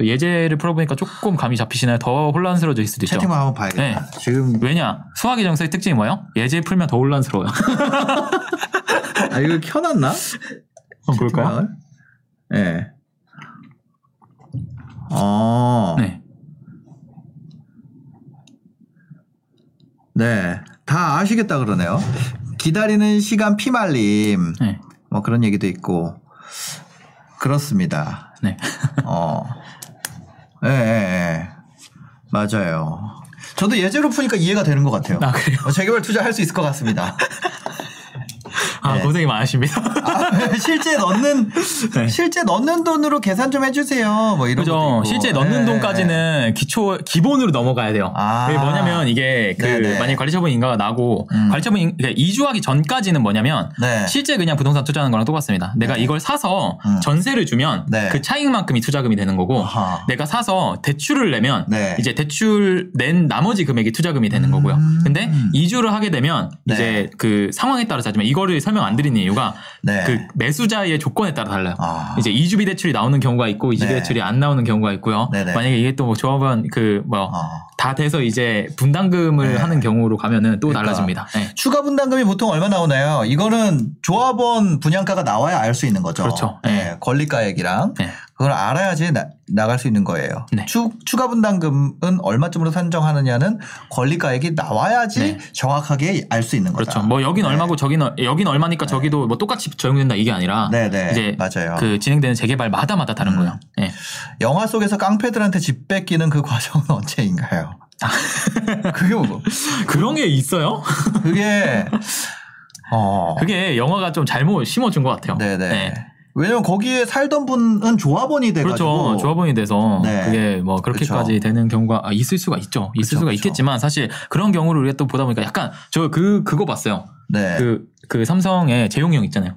예제를 풀어보니까 조금 감이 잡히시나요? 더 혼란스러워질 수도 있죠. 채팅만 한번 봐야겠다. 지금 왜냐? 수학의 정서의 특징이 뭐예요? 예제 풀면 더 혼란스러워요. [LAUGHS] 아 이거 켜놨나? 어, 채팅방을? 네. 어. 네. 네. 다 아시겠다 그러네요. 기다리는 시간 피말림. 네. 뭐 그런 얘기도 있고. 그렇습니다. 네. [LAUGHS] 어. 예, 예, 예. 맞아요. 저도 예제로 푸니까 이해가 되는 것 같아요. 아, 그래요? 어, 재개발 투자할 수 있을 것 같습니다. [LAUGHS] 아, 네. 고생이 많으십니다. 아, [LAUGHS] 실제 넣는 네. 실제 넣는 돈으로 계산 좀 해주세요. 뭐 이런 그죠. 실제 넣는 예, 돈까지는 기초 기본으로 넘어가야 돼요. 아. 그게 뭐냐면 이게 그 네네. 만약 관리처분 인가가 나고 음. 관리처분 인- 그러니까 이주하기 전까지는 뭐냐면 네. 실제 그냥 부동산 투자하는 거랑 똑같습니다. 내가 네. 이걸 사서 음. 전세를 주면 네. 그 차익만큼이 투자금이 되는 거고 아하. 내가 사서 대출을 내면 네. 이제 대출 낸 나머지 금액이 투자금이 되는 음. 거고요. 근데 이주를 하게 되면 네. 이제 그 상황에 따라서 하지만 이거를 설명 안 드리는 이유가 네. 그 매수자의 조건에 따라 달라요. 아. 이제 이주비 대출이 나오는 경우가 있고 이주비 네. 대출이 안 나오는 경우가 있고요. 네네. 만약에 이게 또 뭐 조합원 그뭐다 어. 돼서 이제 분담금을 네. 하는 경우로 가면은 또 그러니까. 달라집니다. 네. 추가 분담금이 보통 얼마 나오나요? 이거는 조합원 분양가가 나와야 알 수 있는 거죠. 그렇죠. 네. 네. 권리가액이랑 네. 그걸 알아야지 나, 나갈 수 있는 거예요. 네. 추, 추가 분담금은 얼마쯤으로 산정하느냐는 권리가액이 나와야지 네. 정확하게 알 수 있는 거다. 그렇죠. 뭐 여긴 네. 얼마고 저긴 얼- 여긴 얼마니까 저기도 뭐 똑같이 적용된다 이게 아니라 네네. 이제 맞아요. 그 진행되는 재개발마다마다 다른 음. 거예요. 예. 영화 속에서 깡패들한테 집 뺏기는 그 과정은 [LAUGHS] 언제인가요? [LAUGHS] 그게 뭐 그런 게 있어요? 그게 어 그게 영화가 좀 잘못 심어준 것 같아요. 네네. 네. 왜냐면 거기에 살던 분은 조합원이 돼가지고 그렇죠. 조합원이 돼서 네. 그게 뭐 그렇게까지 그렇죠. 되는 경우가 아, 있을 수가 있죠. 있을 그렇죠, 수가 그렇죠. 있겠지만 사실 그런 경우를 우리가 또 보다 보니까 약간 저 그 그거 봤어요. 네. 그 그 삼성의 재용이 형 있잖아요.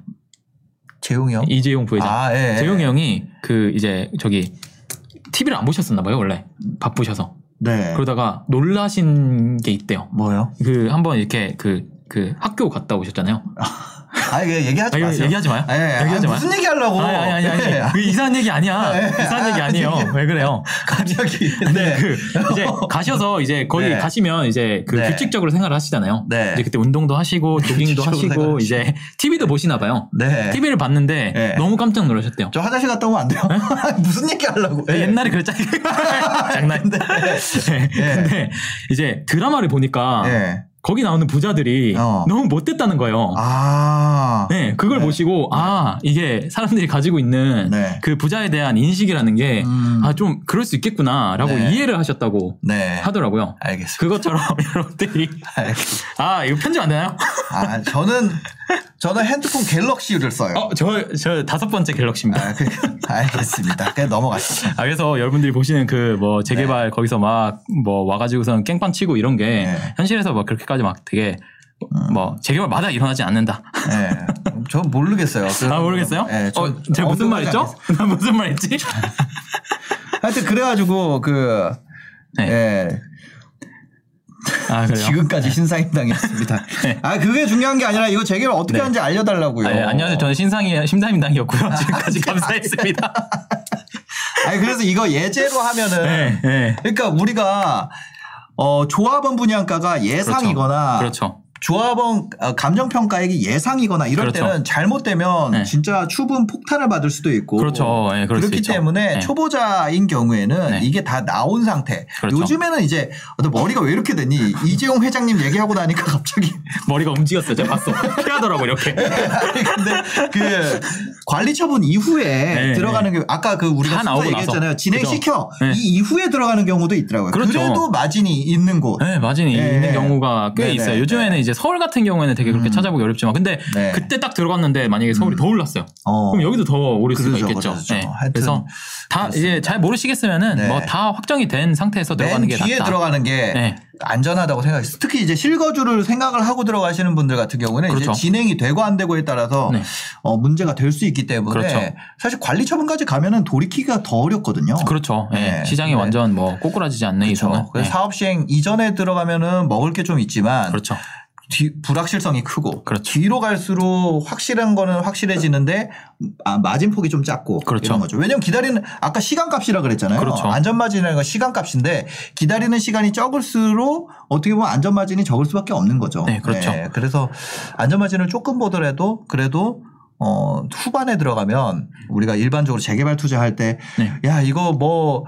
재용이 형. 이재용 부회장. 아, 예. 예. 재용이 형이 그 이제 저기 TV를 안 보셨었나 봐요 원래 바쁘셔서 네. 그러다가 놀라신 게 있대요. 뭐요? 그 한번 이렇게 그 그 학교 갔다 오셨잖아요. [LAUGHS] 아니 그냥 얘기하지 아, 마세요. 얘기하지 마요. 아니, 아니, 얘기하지 아니. 무슨 얘기 하려고? 아니 아니 아니, 네. 아니. [LAUGHS] 그 이상한 얘기 아니야. 이상한 얘기 아니에요. 왜 그래요? [LAUGHS] 갑자기. 네. 그 이제 [LAUGHS] 가셔서 이제 거기 네. 가시면 이제 그 네. 규칙적으로 생활을 하시잖아요. 네. 이제 그때 운동도 하시고 조깅도 하시고 이제 TV도 보시나 봐요. 네. TV를 봤는데 네. 너무 깜짝 놀라셨대요. 저 화장실 갔다 오면 안 돼요? 무슨 얘기 하려고? 네. 옛날에 그랬잖아요. 장난인데. 네. 근데 이제 드라마를 보니까 네. 거기 나오는 부자들이 어. 너무 못됐다는 거예요. 아. 네, 그걸 네. 보시고 아 이게 사람들이 가지고 있는 네. 그 부자에 대한 인식이라는 게 음. 아, 좀 그럴 수 있겠구나라고 네. 이해를 하셨다고 네. 하더라고요. 알겠습니다. 그것처럼 [LAUGHS] 여러분들이 알겠습니다. 아 이거 편집 안 되나요? 아, 저는 저는 핸드폰 갤럭시를 써요. 어 저 저 다섯 번째 갤럭시입니다. 아, 그, 알겠습니다. 그냥 넘어가시죠. 아 그래서 여러분들이 보시는 그 뭐 재개발 거기서 막 뭐 와가지고선 깽판 치고 이런 게 네. 현실에서 막 그렇게까지 막 되게 뭐 재개발마다 일어나지 않는다. 네. 저 모르겠어요. 그- [LAUGHS] 아 모르겠어요? 네, 저 어, 제가 무슨 말 엄격하게 했죠? 나 무슨 말 했지? [LAUGHS] 하여튼 그래가지고 그 네. 예, 아? 지금까지 신사임당이었습니다. [LAUGHS] 네. 아 그게 중요한 게 아니라 이거 재개발 어떻게 네. 하는지 알려달라고요. 아, 예, 안녕하세요. 저는 신상이 심사임당이었고요. 지금까지 감사했습니다. 아니 그래서 이거 예제로 하면은 네, 네. 그러니까 우리가 어 조합원 분양가가 예상이거나 그렇죠. 조합원 어, 감정평가액이 예상이거나 이럴 그렇죠. 때는 잘못되면 네. 진짜 추분 폭탄을 받을 수도 있고 그렇죠. 수 그렇기. 때문에 네. 초보자인 경우에는 네. 이게 다 나온 상태. 그렇죠. 요즘에는 이제 너 머리가 왜 이렇게 됐니? [LAUGHS] 이재용 회장님 얘기하고 나니까 갑자기 머리가 움직였어요. 제가 봤어. [LAUGHS] 피하더라고 이렇게. 근데 그 관리 처분 이후에 네, 들어가는 게 아까 그 우리가 다 나오고 얘기했잖아요. 진행시켜 그죠. 네. 이 이후에 들어가는 경우도 있더라고요. 그렇죠. 래도 마진이 있는 곳. 네, 마진이 네. 있는 경우가 꽤 네, 네, 있어요. 요즘에는 네. 이제 서울 같은 경우에는 되게 그렇게 음. 찾아보기 어렵지만, 근데 네. 그때 딱 들어갔는데 만약에 서울이 더 올랐어요. 어. 그럼 여기도 더 오를 수가 그러죠, 있겠죠. 그러죠. 네. 하여튼 그래서 다 이제 잘 모르시겠으면은 네. 뭐다 확정이 된 상태에서 들어가는 맨게 뒤에 낫다. 들어가는 게 네. 안전하다고 생각했어요. 특히 이제 실거주를 생각을 하고 들어가시는 분들 같은 경우는 그렇죠. 이제 진행이 되고 안 되고에 따라서 네. 어, 문제가 될 수 있기 때문에 그렇죠. 사실 관리 처분까지 가면은 돌이키기가 더 어렵거든요. 그렇죠. 예. 네. 시장이 네. 완전 뭐 꼬꾸라지지 않는 이상은. 그렇죠. 네. 사업 시행 이전에 들어가면은 먹을 게 좀 있지만 그렇죠. 뒤- 불확실성이 크고 그렇죠. 뒤로 갈수록 확실한 거는 확실해지는데 아, 마진 폭이 좀 작고 그렇죠. 이런 거죠. 왜냐면 기다리는 아까 시간 값이라 그랬잖아요. 그렇죠. 안전 마진이라는 건 시간 값인데 기다리는 시간이 적을수록 어떻게 보면 안전 마진이 적을 수밖에 없는 거죠. 네, 그렇죠. 그래서 안전 마진을 조금 보더라도 그래도 어, 후반에 들어가면 우리가 일반적으로 재개발 투자할 때 네. 야, 이거 뭐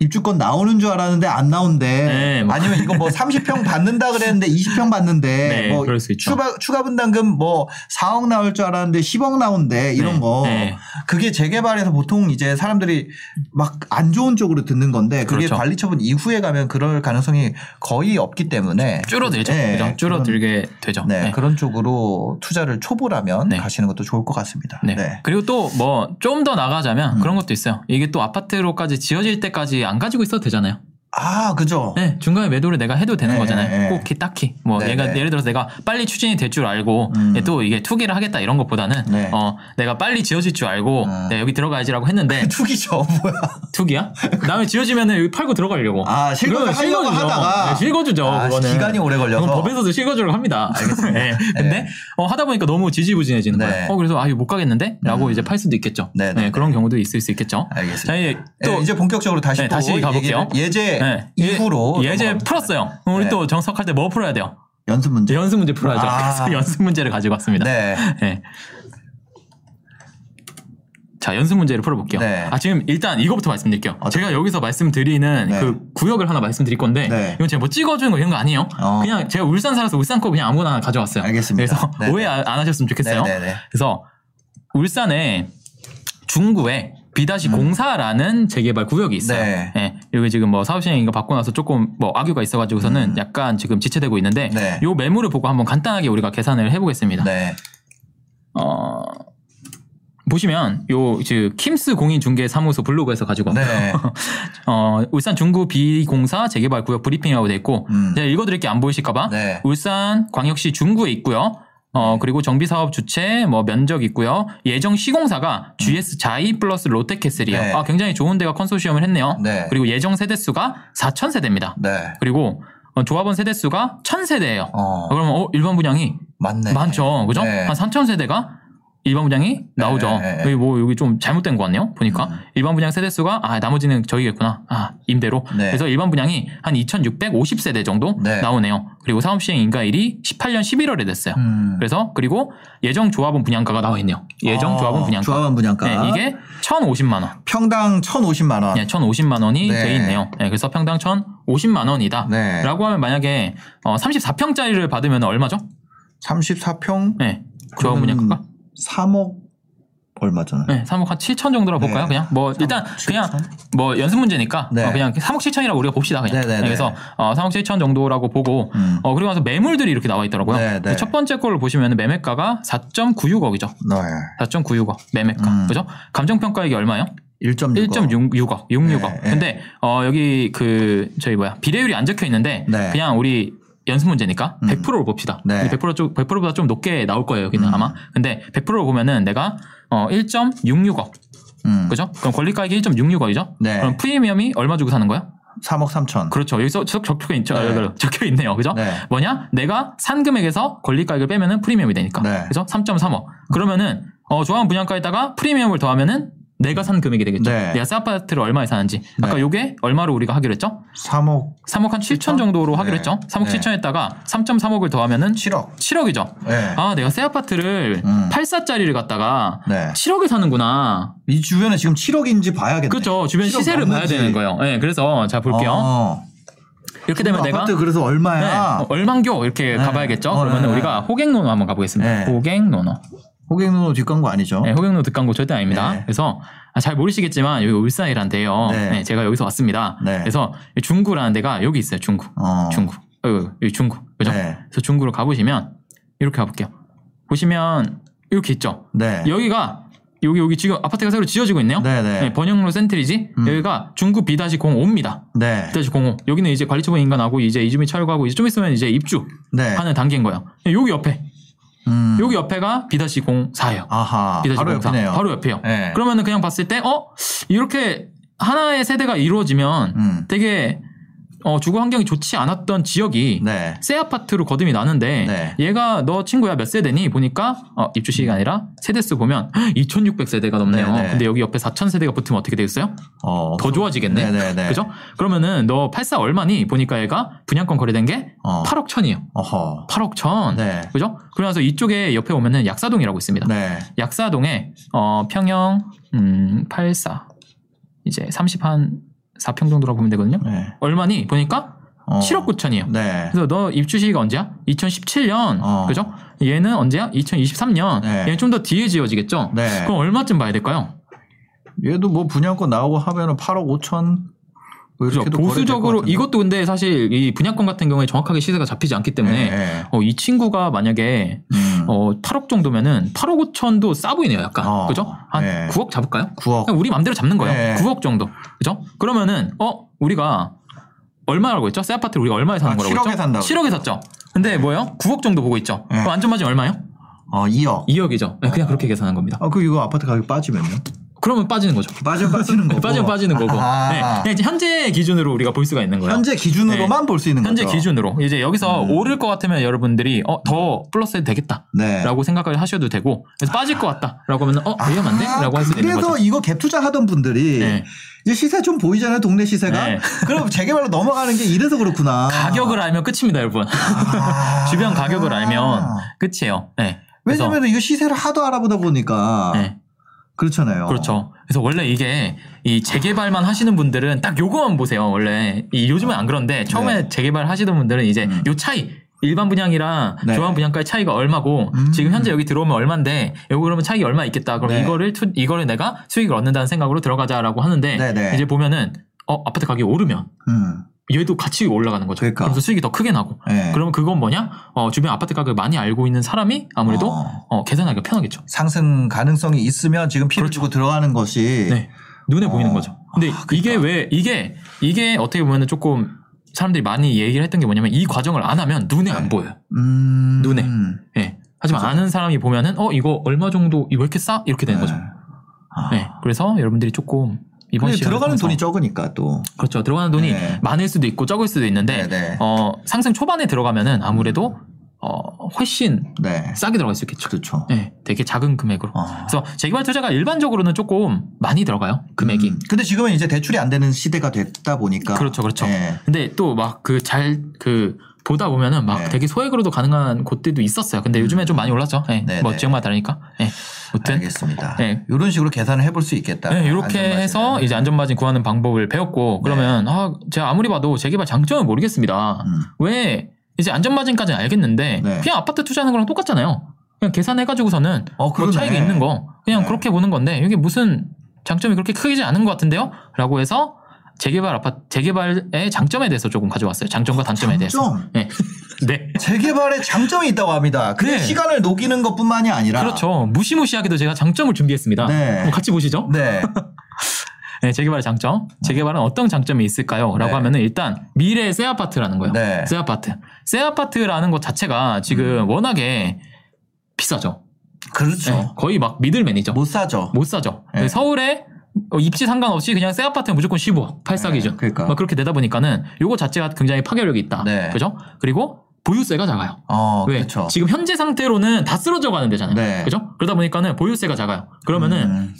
입주권 나오는 줄 알았는데 안 나온대. 네, 뭐. 아니면 이거 뭐 [LAUGHS] 30평 받는다 그랬는데 20평 받는데 네, 뭐 그럴 수 있죠. 추가 추가 분담금 뭐 4억 나올 줄 알았는데 10억 나온대 이런 네, 거. 네. 그게 재개발에서 보통 이제 사람들이 막 안 좋은 쪽으로 듣는 건데 그게 그렇죠. 관리 처분 이후에 가면 그럴 가능성이 거의 없기 때문에 줄어들죠. 네, 그죠? 줄어들게 되죠. 네, 네. 그런 쪽으로 투자를 초보라면 네. 가시는 것도 좋을 것 같습니다. 네. 네. 그리고 또 뭐 좀 더 나가자면 음. 그런 것도 있어요. 이게 또 아파트로까지 지어질 때까지 안 가지고 있어도 되잖아요. 아, 그죠. 네, 중간에 매도를 내가 해도 되는 네, 거잖아요. 네. 꼭 기- 딱히 뭐 네, 얘가 네. 예를 들어서 내가 빨리 추진이 될 줄 알고 음. 또 이게 투기를 하겠다 이런 것보다는 네. 어 내가 빨리 지어질 줄 알고 음. 네, 여기 들어가야지라고 했는데 [LAUGHS] 투기죠, 뭐야. 투기야? 그다음에 지어지면은 여기 팔고 들어가려고. 아, 실거주 실거주죠. 하다가. 네, 실거주죠. 아, 그거는. 기간이 오래 걸려서. 법에서도 실거주를 합니다. 알겠습니다. [LAUGHS] 네. 근데 어, 하다 보니까 너무 지지부진해지는 네. 거예요. 어 그래서 아 이거 못 가겠는데?라고 음. 이제 팔 수도 있겠죠. 네, 네, 그런 경우도 있을 수 있겠죠. 알겠습니다. 자 이제 또 네, 이제 본격적으로 다시 네, 또 다시 가볼게요. 예제 네. 이후로 예, 넘어갑니다. 풀었어요. 우리 네. 또 정석할 때 뭐 풀어야 돼요? 연습 문제. 연습 문제 풀어야죠. 아. 그래서 [LAUGHS] 연습 문제를 가지고 왔습니다. 네. 네. 자, 연습 문제를 풀어볼게요. 네. 아, 지금 일단 이거부터 말씀드릴게요. 어떻게? 제가 여기서 말씀드리는 네. 그 구역을 하나 말씀드릴 건데, 네. 이건 제가 뭐 찍어주는 거 이런 거 아니에요. 어. 그냥 제가 울산 살아서 울산 거 그냥 아무거나 가져왔어요. 알겠습니다. 그래서 네, 오해 네. 안안 하셨으면 좋겠어요. 네, 네, 네. 그래서 울산에 중구에 비다시 공사라는 재개발 구역이 있어요. 음. 네. 예, 여기 지금 뭐 사업 시행 이거 받고 나서 조금 뭐 악유가 있어가지고서는 약간 지금 지체되고 있는데 음. 네. 요 매물을 보고 한번 간단하게 우리가 계산을 해보겠습니다. 네. 어, 보시면 요 지금 킴스 공인중개사무소 블로그에서 가지고 왔고요. 네. [LAUGHS] 어, 울산 중구 B04 재개발 구역 브리핑이라고 돼 있고 음. 제가 읽어드릴 게 안 보이실까봐 네. 울산 광역시 중구에 있고요. 어, 그리고 정비사업 주체, 뭐, 면적 있고요. 예정 시공사가 GS 자이 플러스 롯데캐슬이에요. 음. 네. 아, 굉장히 좋은 데가 컨소시엄을 했네요. 네. 그리고 예정 세대수가 4,000세대입니다. 네. 그리고, 어, 조합원 세대 수가 1000세대예요. 어, 그러면 어, 일반 분양이 맞네. 많죠. 그죠? 네. 한 3000세대가 일반 분양이 나오죠. 네, 네. 여기 뭐 여기 좀 잘못된 것 같네요. 보니까 음. 일반 분양 세대 수가 아 나머지는 저기겠구나. 아 임대로. 네. 그래서 일반 분양이 한 2,650세대 정도 네. 나오네요. 그리고 사업 시행 인가일이 18년 11월에 됐어요. 음. 그래서 그리고 예정 조합원 분양가가 나와 있네요. 예정 어, 조합원 분양가. 조합원 분양가. 네, 이게 1,050만 원. 평당 1,050만 원. 네, 1,050만 원이 네. 돼 있네요. 네, 그래서 평당 1,050만 원이다. 네. 라고 하면 만약에 어, 34평짜리를 받으면 얼마죠? 34평 네. 조합원 분양가가? 3억 얼마잖아요. 네, 3억 한 7천 정도라고 볼까요? 네. 그냥 뭐 일단 3억 그냥 7천? 뭐 연습 문제니까 네. 어, 그냥 3억 7천이라고 우리가 봅시다 그냥. 네, 네, 네. 그래서 어, 3억 7천 정도라고 보고 음. 어 그리고 나서 매물들이 이렇게 나와 있더라고요. 네, 네. 첫 번째 거를 보시면 매매가가 4.96억이죠. 네. 4.96억 매매가 음. 그죠? 감정평가액이 얼마예요? 1.6억. 1.66억, 66억. 네, 네. 근데 어 여기 그 저희 뭐야 비례율이 안 적혀 있는데 네. 그냥 우리 연습 문제니까 음. 100%로 봅시다. 네. 100% 좀, 100%보다 좀 높게 나올 거예요, 여기는 음. 아마. 근데 100%로 보면은 내가 어 1.66억 음. 그죠? 그럼 권리가액이 1.66억이죠? 네. 그럼 프리미엄이 얼마 주고 사는 거야? 3억 3천. 그렇죠. 여기서 적- 적혀, 있, 네. 적혀 있네요. 그죠? 네. 뭐냐? 내가 산 금액에서 권리가액을 빼면은 프리미엄이 되니까. 네. 그래서 3.3억. 그러면은, 어, 조합 분양가에다가 프리미엄을 더하면은 내가 산 금액이 되겠죠. 네. 내가 새 아파트를 얼마에 사는지. 아까 네. 요게 얼마로 우리가 하기로 했죠? 3억 3억 한 7천 정도로 하기로 네. 했죠? 3억 네. 7천에다가 3.3억을 더하면은 7억. 7억이죠. 네. 아, 내가 새 아파트를 음. 8사짜리를 갖다가 네. 7억에 사는구나. 이 주변에 지금 7억인지 봐야겠네. 그렇죠. 주변 7억 시세를 봐야 넘는지. 되는 거예요. 네, 그래서 자 볼게요. 어. 이렇게 되면 내가 아파트 그래서 네, 얼마야? 어, 얼만교 이렇게 네. 가봐야겠죠. 어, 그러면 네. 우리가 호갱노노 한번 가보겠습니다. 네. 호갱노노. 호갱노노 뒷광고 아니죠? 네, 호갱노노 득광고 절대 아닙니다. 네. 그래서 아, 잘 모르시겠지만 여기 울산이란 데요. 네. 네, 제가 여기서 왔습니다. 네. 그래서 이 중구라는 데가 여기 있어요. 중구. 어. 중구. 어, 여기 중구. 그죠? 네. 그래서 중구로 가보시면 이렇게 가볼게요. 보시면 이렇게 있죠. 네. 여기가 여기 여기 지금 아파트가 새로 지어지고 있네요. 네, 네. 번영로 센트리지. 음. 여기가 중구 B-05입니다. 네. B-05. 여기는 이제 관리처분 인가 나고 이제 이주민 철거하고 이제 좀 있으면 이제 입주 네. 하는 단계인 거예요. 여기 옆에 음. 여기 옆에가 B-04예요. 아하. B-04. 바로 옆이네요. 바로 옆이에요. 네. 그러면은 그냥 봤을 때 어? 이렇게 하나의 세대가 이루어지면 음. 되게 어, 주거 환경이 좋지 않았던 지역이 네. 새 아파트로 거듭이 나는데 네. 얘가 너 친구야 몇 세대니 보니까 어, 입주 시기가 아니라 세대수 보면 [GASPS] 2,600세대가 넘네요. 네, 네. 근데 여기 옆에 4,000세대가 붙으면 어떻게 되겠어요? 어. 더 좋아지겠네. 네, 네, 네. 그죠? 그러면은 너 84 얼마니? 보니까 얘가 분양권 거래된 게 어. 8억 천이에요. 어허. 8억 천. 네. 그죠? 그러면서 이쪽에 옆에 오면은 약사동이라고 있습니다. 네. 약사동에 어, 평형 음, 84 이제 30한 4평 정도라고 보면 되거든요. 네. 얼마니? 보니까 어. 7억 9천이에요. 네. 그래서 너 입주 시기가 언제야? 2017년. 어. 그죠? 얘는 언제야? 2023년. 네. 얘는 좀 더 뒤에 지어지겠죠? 네. 그럼 얼마쯤 봐야 될까요? 얘도 뭐 분양권 나오고 하면은 8억 5천 뭐 것 보수적으로. 이것도 근데 사실 이 분양권 같은 경우에 정확하게 시세가 잡히지 않기 때문에 네, 네. 어, 이 친구가 만약에 음. 어, 8억 정도면은 8억 5천도 싸 보이네요, 약간. 어, 그죠? 한 네. 9억 잡을까요? 9억. 그냥 우리 맘대로 잡는 거예요. 네. 9억 정도. 그죠? 그러면은, 어, 우리가 얼마라고 했죠? 새 아파트를 우리가 얼마에 사는 아, 거라고 7억에 했죠? 산다고 7억에 샀죠. 근데 뭐예요? 9억 정도 보고 있죠. 네. 그럼 안전마진 얼마예요? 어, 2억. 2억이죠. 그냥 그렇게 계산한 겁니다. 아, 그 이거 아파트 가격 빠지면요? 그러면 빠지는 거죠. 빠져 빠지는 [LAUGHS] 거고. 빠지면 빠지는 거고. 아. 네. 현재 기준으로 우리가 볼 수가 있는 거예요. 현재 기준으로만 볼수 있는 현재 거죠. 기준으로 이제 여기서 음. 오를 것 같으면 여러분들이 어, 더 플러스 해도 되겠다라고 네. 생각을 하셔도 되고 그래서 빠질 것 같다 라고 하면 어 위험한데라고 할 수 있는 그래서 거죠. 이거 갭 투자하던 분들이 네. 이제 시세 좀 보이잖아요, 동네 시세가. 네. 그럼 재개발로 넘어가는 게 이래서 그렇구나. 가격을 알면 끝입니다, 여러분. 아. [LAUGHS] 주변 가격을 알면 끝이에요. 네. 그래서- 왜냐면 이거 시세를 하도 알아보다 보니까 네. 그렇잖아요. 그렇죠. 그래서 원래 이게 이 재개발만 하시는 분들은 딱 요거만 보세요. 원래 이 요즘은 안 그런데 처음에 네. 재개발 하시던 분들은 이제 음. 요 차이 일반 분양이랑 네. 조합 분양가의 차이가 얼마고 음. 지금 현재 여기 들어오면 얼마인데 여기 그러면 차이가 얼마 있겠다. 그럼 네. 이거를 투, 이거를 내가 수익을 얻는다는 생각으로 들어가자라고 하는데 네, 네. 이제 보면은 어 아파트 가격이 오르면 음. 얘도 같이 올라가는 거죠. 그러니까. 그래서 수익이 더 크게 나고. 네. 그러면 그건 뭐냐? 어, 주변 아파트 가격을 많이 알고 있는 사람이 아무래도 어. 어, 계산하기가 편하겠죠. 상승 가능성이 있으면 지금 피를 주고 들어가는 것이 그렇죠. 네. 눈에 어. 보이는 거죠. 근데 아, 이게 그러니까. 왜 이게 이게 어떻게 보면은 조금 사람들이 많이 얘기를 했던 게 뭐냐면 이 과정을 안 하면 눈에 안 네. 보여요. 음. 눈에. 예. 하지만 그죠. 아는 사람이 보면은 어 이거 얼마 정도 이거 왜 이렇게 싸 이렇게 되는 네. 거죠. 아. 네. 그래서 여러분들이 조금 이번 시간 들어가는 돈이 적으니까 또. 그렇죠. 들어가는 돈이 네. 많을 수도 있고 적을 수도 있는데 네, 네. 어, 상승 초반에 들어가면은 아무래도 어, 훨씬 네. 싸게 들어갈 수 있겠죠. 그렇죠. 네, 되게 작은 금액으로. 어. 그래서 재개발 투자가 일반적으로는 조금 많이 들어가요. 금액이. 음, 근데 지금은 이제 대출이 안 되는 시대가 됐다 보니까. 그렇죠, 그렇죠. 네. 근데 또 막 그 잘그 보다 보면은 막 네. 되게 소액으로도 가능한 곳들도 있었어요. 근데 요즘에 좀 많이 올랐죠. 네, 네, 뭐 네. 지역마다 다르니까. 네. 아무튼 알겠습니다. 네. 이런 식으로 계산을 해볼 수 있겠다. 네, 이렇게. 해서 이제 안전마진 구하는 방법을 배웠고 그러면 아 제가 아무리 봐도 재개발 장점을 모르겠습니다. 음. 왜 이제 안전마진까지는 알겠는데 네. 그냥 아파트 투자하는 거랑 똑같잖아요. 그냥 계산해가지고서는 어, 뭐. 차이가 있는 거 그냥 네. 그렇게 보는 건데 이게 무슨 장점이 그렇게 크지 않은 것 같은데요? 라고 해서 재개발 아파트 재개발의 장점에 대해서 조금 가져왔어요. 장점과 단점에 대해서. 장점. 네. 네. 재개발에 장점이 있다고 합니다. 그게 네. 시간을 녹이는 것뿐만이 아니라. 그렇죠. 무시무시하게도 제가 장점을 준비했습니다. 네. 같이 보시죠. 네. [LAUGHS] 네, 재개발의 장점. 재개발은 어떤 장점이 있을까요? 라고 네. 하면은 일단 미래의 새 아파트라는 거예요. 네. 새 아파트. 새 아파트라는 것 자체가 지금 워낙에 비싸죠. 그렇죠. 네, 거의 막 미들맨이죠. 못 사죠. 못 사죠. 네. 서울에 어, 입지 상관없이 그냥 새 아파트는 무조건 15억, 8사 기준. 네, 그러니까. 막 그렇게 되다 보니까는 요거 자체가 굉장히 파괴력이 있다. 네. 그죠? 그리고 보유세가 작아요. 어, 왜? 그렇죠. 지금 현재 상태로는 다 쓰러져 가는 데잖아요. 네. 그죠? 그러다 보니까는 보유세가 작아요. 그러면은 음,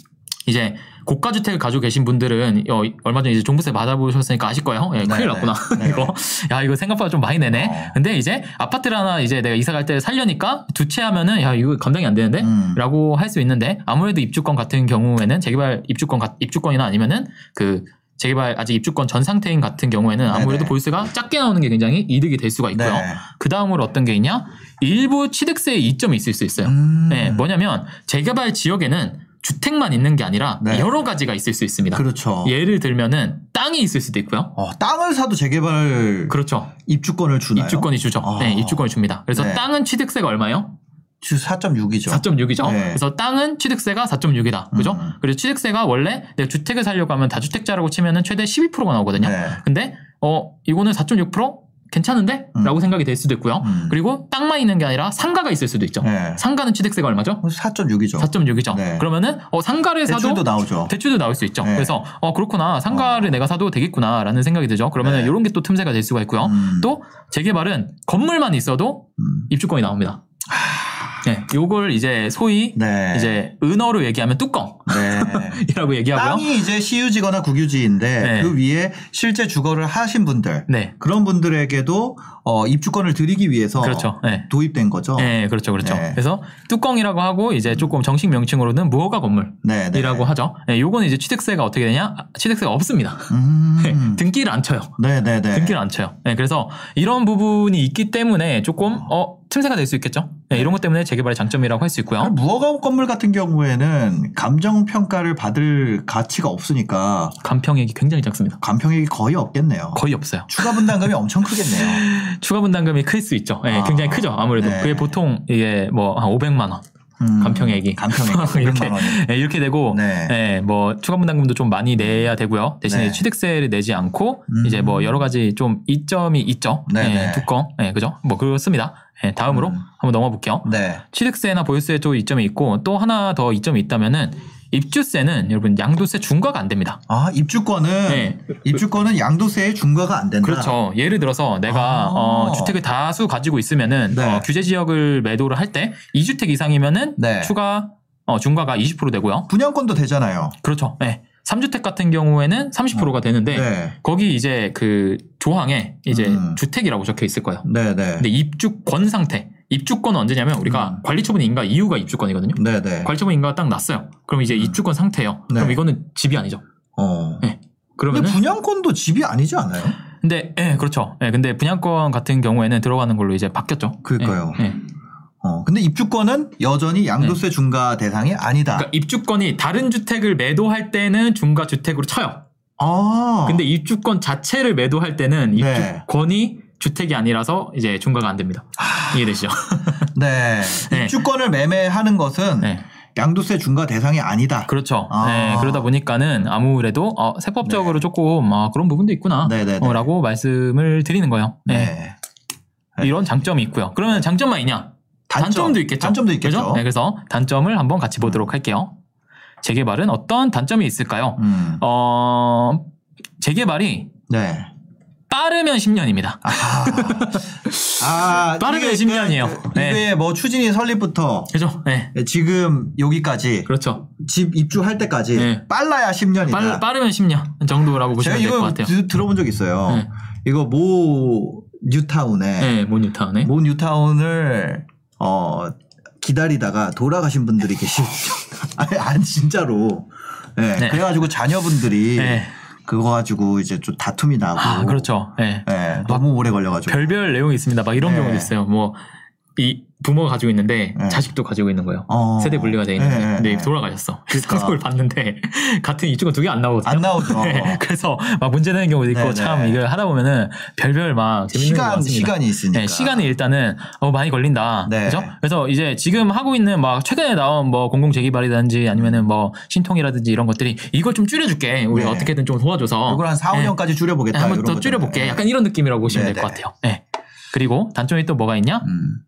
이제 고가 주택을 가지고 계신 분들은 어, 얼마 전에 이제 종부세 받아보셨으니까 아실 거예요. 예, 네, 큰일 네. 났구나. 네. [LAUGHS] 이거 야 이거 생각보다 좀 많이 내네. 어. 근데 이제 아파트를 하나 이제 내가 이사 갈 때 살려니까 두 채 하면은 야 이거 감당이 안 되는데. 음. 라고 할수 있는데 아무래도 입주권 같은 경우에는 재개발 입주권 같- 입주권이나 아니면은 그 재개발 아직 입주권 전 상태인 같은 경우에는 아무래도 네네. 보유세가 작게 나오는 게 굉장히 이득이 될 수가 있고요. 네. 그 다음으로 어떤 게 있냐? 일부 취득세의 이점이 있을 수 있어요. 음. 네, 뭐냐면 재개발 지역에는 주택만 있는 게 아니라 네. 여러 가지가 있을 수 있습니다. 그렇죠. 예를 들면은 땅이 있을 수도 있고요. 어, 땅을 사도 재개발 그렇죠. 입주권을 주나요? 입주권이 주죠. 아. 네, 입주권을 줍니다. 그래서 네. 땅은 취득세가 얼마예요? 주 4.6이죠. 4.6이죠. 네. 그래서 땅은 취득세가 4.6이다. 그죠? 음. 그리고 취득세가 원래 내가 주택을 살려고 하면 다주택자라고 치면은 최대 12%가 나오거든요. 네. 근데 어 이거는 4.6% 괜찮은데? 음. 라고 생각이 될 수도 있고요. 음. 그리고 땅만 있는 게 아니라 상가가 있을 수도 있죠. 네. 상가는 취득세가 얼마죠? 4.6이죠. 4.6이죠. 네. 그러면은 어 상가를 사도 대출도 나오죠. 대출도 나올 수 있죠. 네. 그래서 어 그렇구나 상가를 내가 사도 되겠구나라는 생각이 들죠. 그러면은 네. 이런 게 또 틈새가 될 수가 있고요. 음. 또 재개발은 건물만 있어도 음. 입주권이 나옵니다. 네, 요걸 이제 소위 네. 이제 은어로 얘기하면 뚜껑이라고 네. [LAUGHS] 얘기하고요. 땅이 이제 시유지거나 국유지인데 네. 그 위에 실제 주거를 하신 분들 네, 그런 분들에게도 어, 입주권을 드리기 위해서 그렇죠. 네. 도입된 거죠. 네, 그렇죠, 그렇죠. 네. 그래서 뚜껑이라고 하고 이제 조금 정식 명칭으로는 무허가 건물이라고. 하죠. 네, 요거는 이제 취득세가 어떻게 되냐? 아, 취득세가 없습니다. [LAUGHS] 네, 음. 등기를 안 쳐요. 네, 네, 네. 등기를 안 쳐요. 네, 그래서 이런 부분이 있기 때문에 조금 어 틈새가 될 수 있겠죠. 네, 이런 것 때문에 재개발의 장점이라고 할 수 있고요. 무허가 건물 같은 경우에는 감정 평가를 받을 가치가 없으니까 간평액이 굉장히 작습니다. 감평액이 거의 없겠네요. 거의 없어요. 추가 분담금이 엄청 크겠네요. [LAUGHS] 추가 분담금이 클 수 있죠. 네, 아, 굉장히 크죠. 아무래도 네. 그게 보통 이게 뭐 한 500만 원 음, 간평액이 간평액 [LAUGHS] 이렇게 500만 원이. 네, 이렇게 되고 네. 네, 뭐 추가 분담금도 좀 많이 내야 되고요. 대신에 네. 취득세를 내지 않고 음. 이제 뭐 여러 가지 좀 이점이 있죠. 네, 네, 네. 뚜껑, 네, 그죠? 뭐 그렇습니다. 네, 다음으로 음. 한번 넘어 볼게요. 네. 취득세나 보유세 쪽 이점이 있고 또 하나 더 이점이 있다면은 입주세는 여러분 양도세 중과가 안 됩니다. 아 입주권은 네. 입주권은 양도세에 중과가 안 된다. 그렇죠. 예를 들어서 내가 아. 어, 주택을 다수 가지고 있으면은 네. 어, 규제 지역을 매도를 할 때 2주택 이상이면은 네. 추가 어, 중과가 20% 되고요. 분양권도 되잖아요. 그렇죠. 네. 3주택 같은 경우에는 30%가 되는데 네. 거기 이제 그 조항에 이제 음. 주택이라고 적혀 있을 거예요. 네, 네. 근데 입주권 상태. 입주권은 언제냐면 우리가 음. 관리처분 인가 이유가 입주권이거든요. 네, 네. 관리처분 인가가 딱 났어요. 그럼 이제 입주권 상태예요. 네. 그럼 이거는 집이 아니죠. 어. 네. 근데 그러면은 분양권도 집이 아니지 않아요? 근데 예, 그렇죠. 예, 근데 분양권 같은 경우에는 들어가는 걸로 이제 바뀌었죠. 그러니까요. 예, 예. 어. 근데 입주권은 여전히 양도세 중과 대상이 아니다. 네. 그러니까 입주권이 다른 주택을 매도할 때는 중과 주택으로 쳐요. 아. 근데 입주권 자체를 매도할 때는 네. 입주권이 주택이 아니라서 이제 중과가 안 됩니다. 이해되시죠? 네. [LAUGHS] 네. 입주권을 매매하는 것은 네. 양도세 중과 대상이 아니다. 그렇죠. 아. 네, 그러다 보니까는 아무래도 어, 세법적으로 조금 아, 그런 부분도 있구나. 네, 네, 네. 어, 라고 말씀을 드리는 거예요. 네. 네. 네. 이런 장점이 있고요. 그러면 장점만 있냐? 단점. 단점도 있겠죠. 단점도 있겠죠. 그죠? 네, 그래서 단점을 한번 같이 보도록 할게요. 재개발은 어떤 단점이 있을까요? 음. 어, 재개발이 네. 빠르면 10년입니다. 아, [LAUGHS] 빠르면 이게 10년이에요. 그, 네. 이게 뭐 추진이 설립부터 그죠? 네. 지금 여기까지 그렇죠. 집 입주할 때까지 네. 빨라야 10년이다. 빨, 빠르면 10년 정도라고 제가 보시면 될것 이거 같아요. 드- 들어본 적 있어요. 네. 이거 모 뉴타운에 네, 모 뉴타운에. 모 뉴타운을 어 기다리다가 돌아가신 분들이 계시죠. [LAUGHS] 아니, 아니 진짜로. 네. 네. 그래가지고 자녀분들이 네. 그거 가지고 이제 좀 다툼이 나고. 아, 그렇죠. 네. 네, 너무 오래 걸려가지고. 별별 내용이 있습니다. 막 이런 네. 경우도 있어요. 뭐, 이 부모가 가지고 있는데 네. 자식도 가지고 있는 거예요. 어. 세대 분리가 돼 있는데 네, 네, 근데 네. 돌아가셨어. 그래서 그러니까. 그걸 봤는데 [LAUGHS] 같은 이쪽은 두 개 안 나오거든요. 안 나오죠. [LAUGHS] 네, 그래서 막 문제되는 경우도 있고 네, 참 네. 이걸 하다 보면은 별별 막 재밌는 거 시간. 시간이 있으니까. 네, 시간이 일단은 어, 많이 걸린다. 네. 그죠? 그래서 이제 지금 하고 있는 막 최근에 나온 뭐 공공 재개발이라든지 아니면은 뭐 신통이라든지 이런 것들이 이걸 좀 줄여줄게. 우리 네. 어떻게든 좀 도와줘서 이걸 한 4, 네. 5년까지 줄여보겠다. 한번 더. 줄여볼게. 네. 약간 이런 느낌이라고 보시면 네, 될것 네. 같아요. 네. 그리고 단점이 또 뭐가 있냐? 음.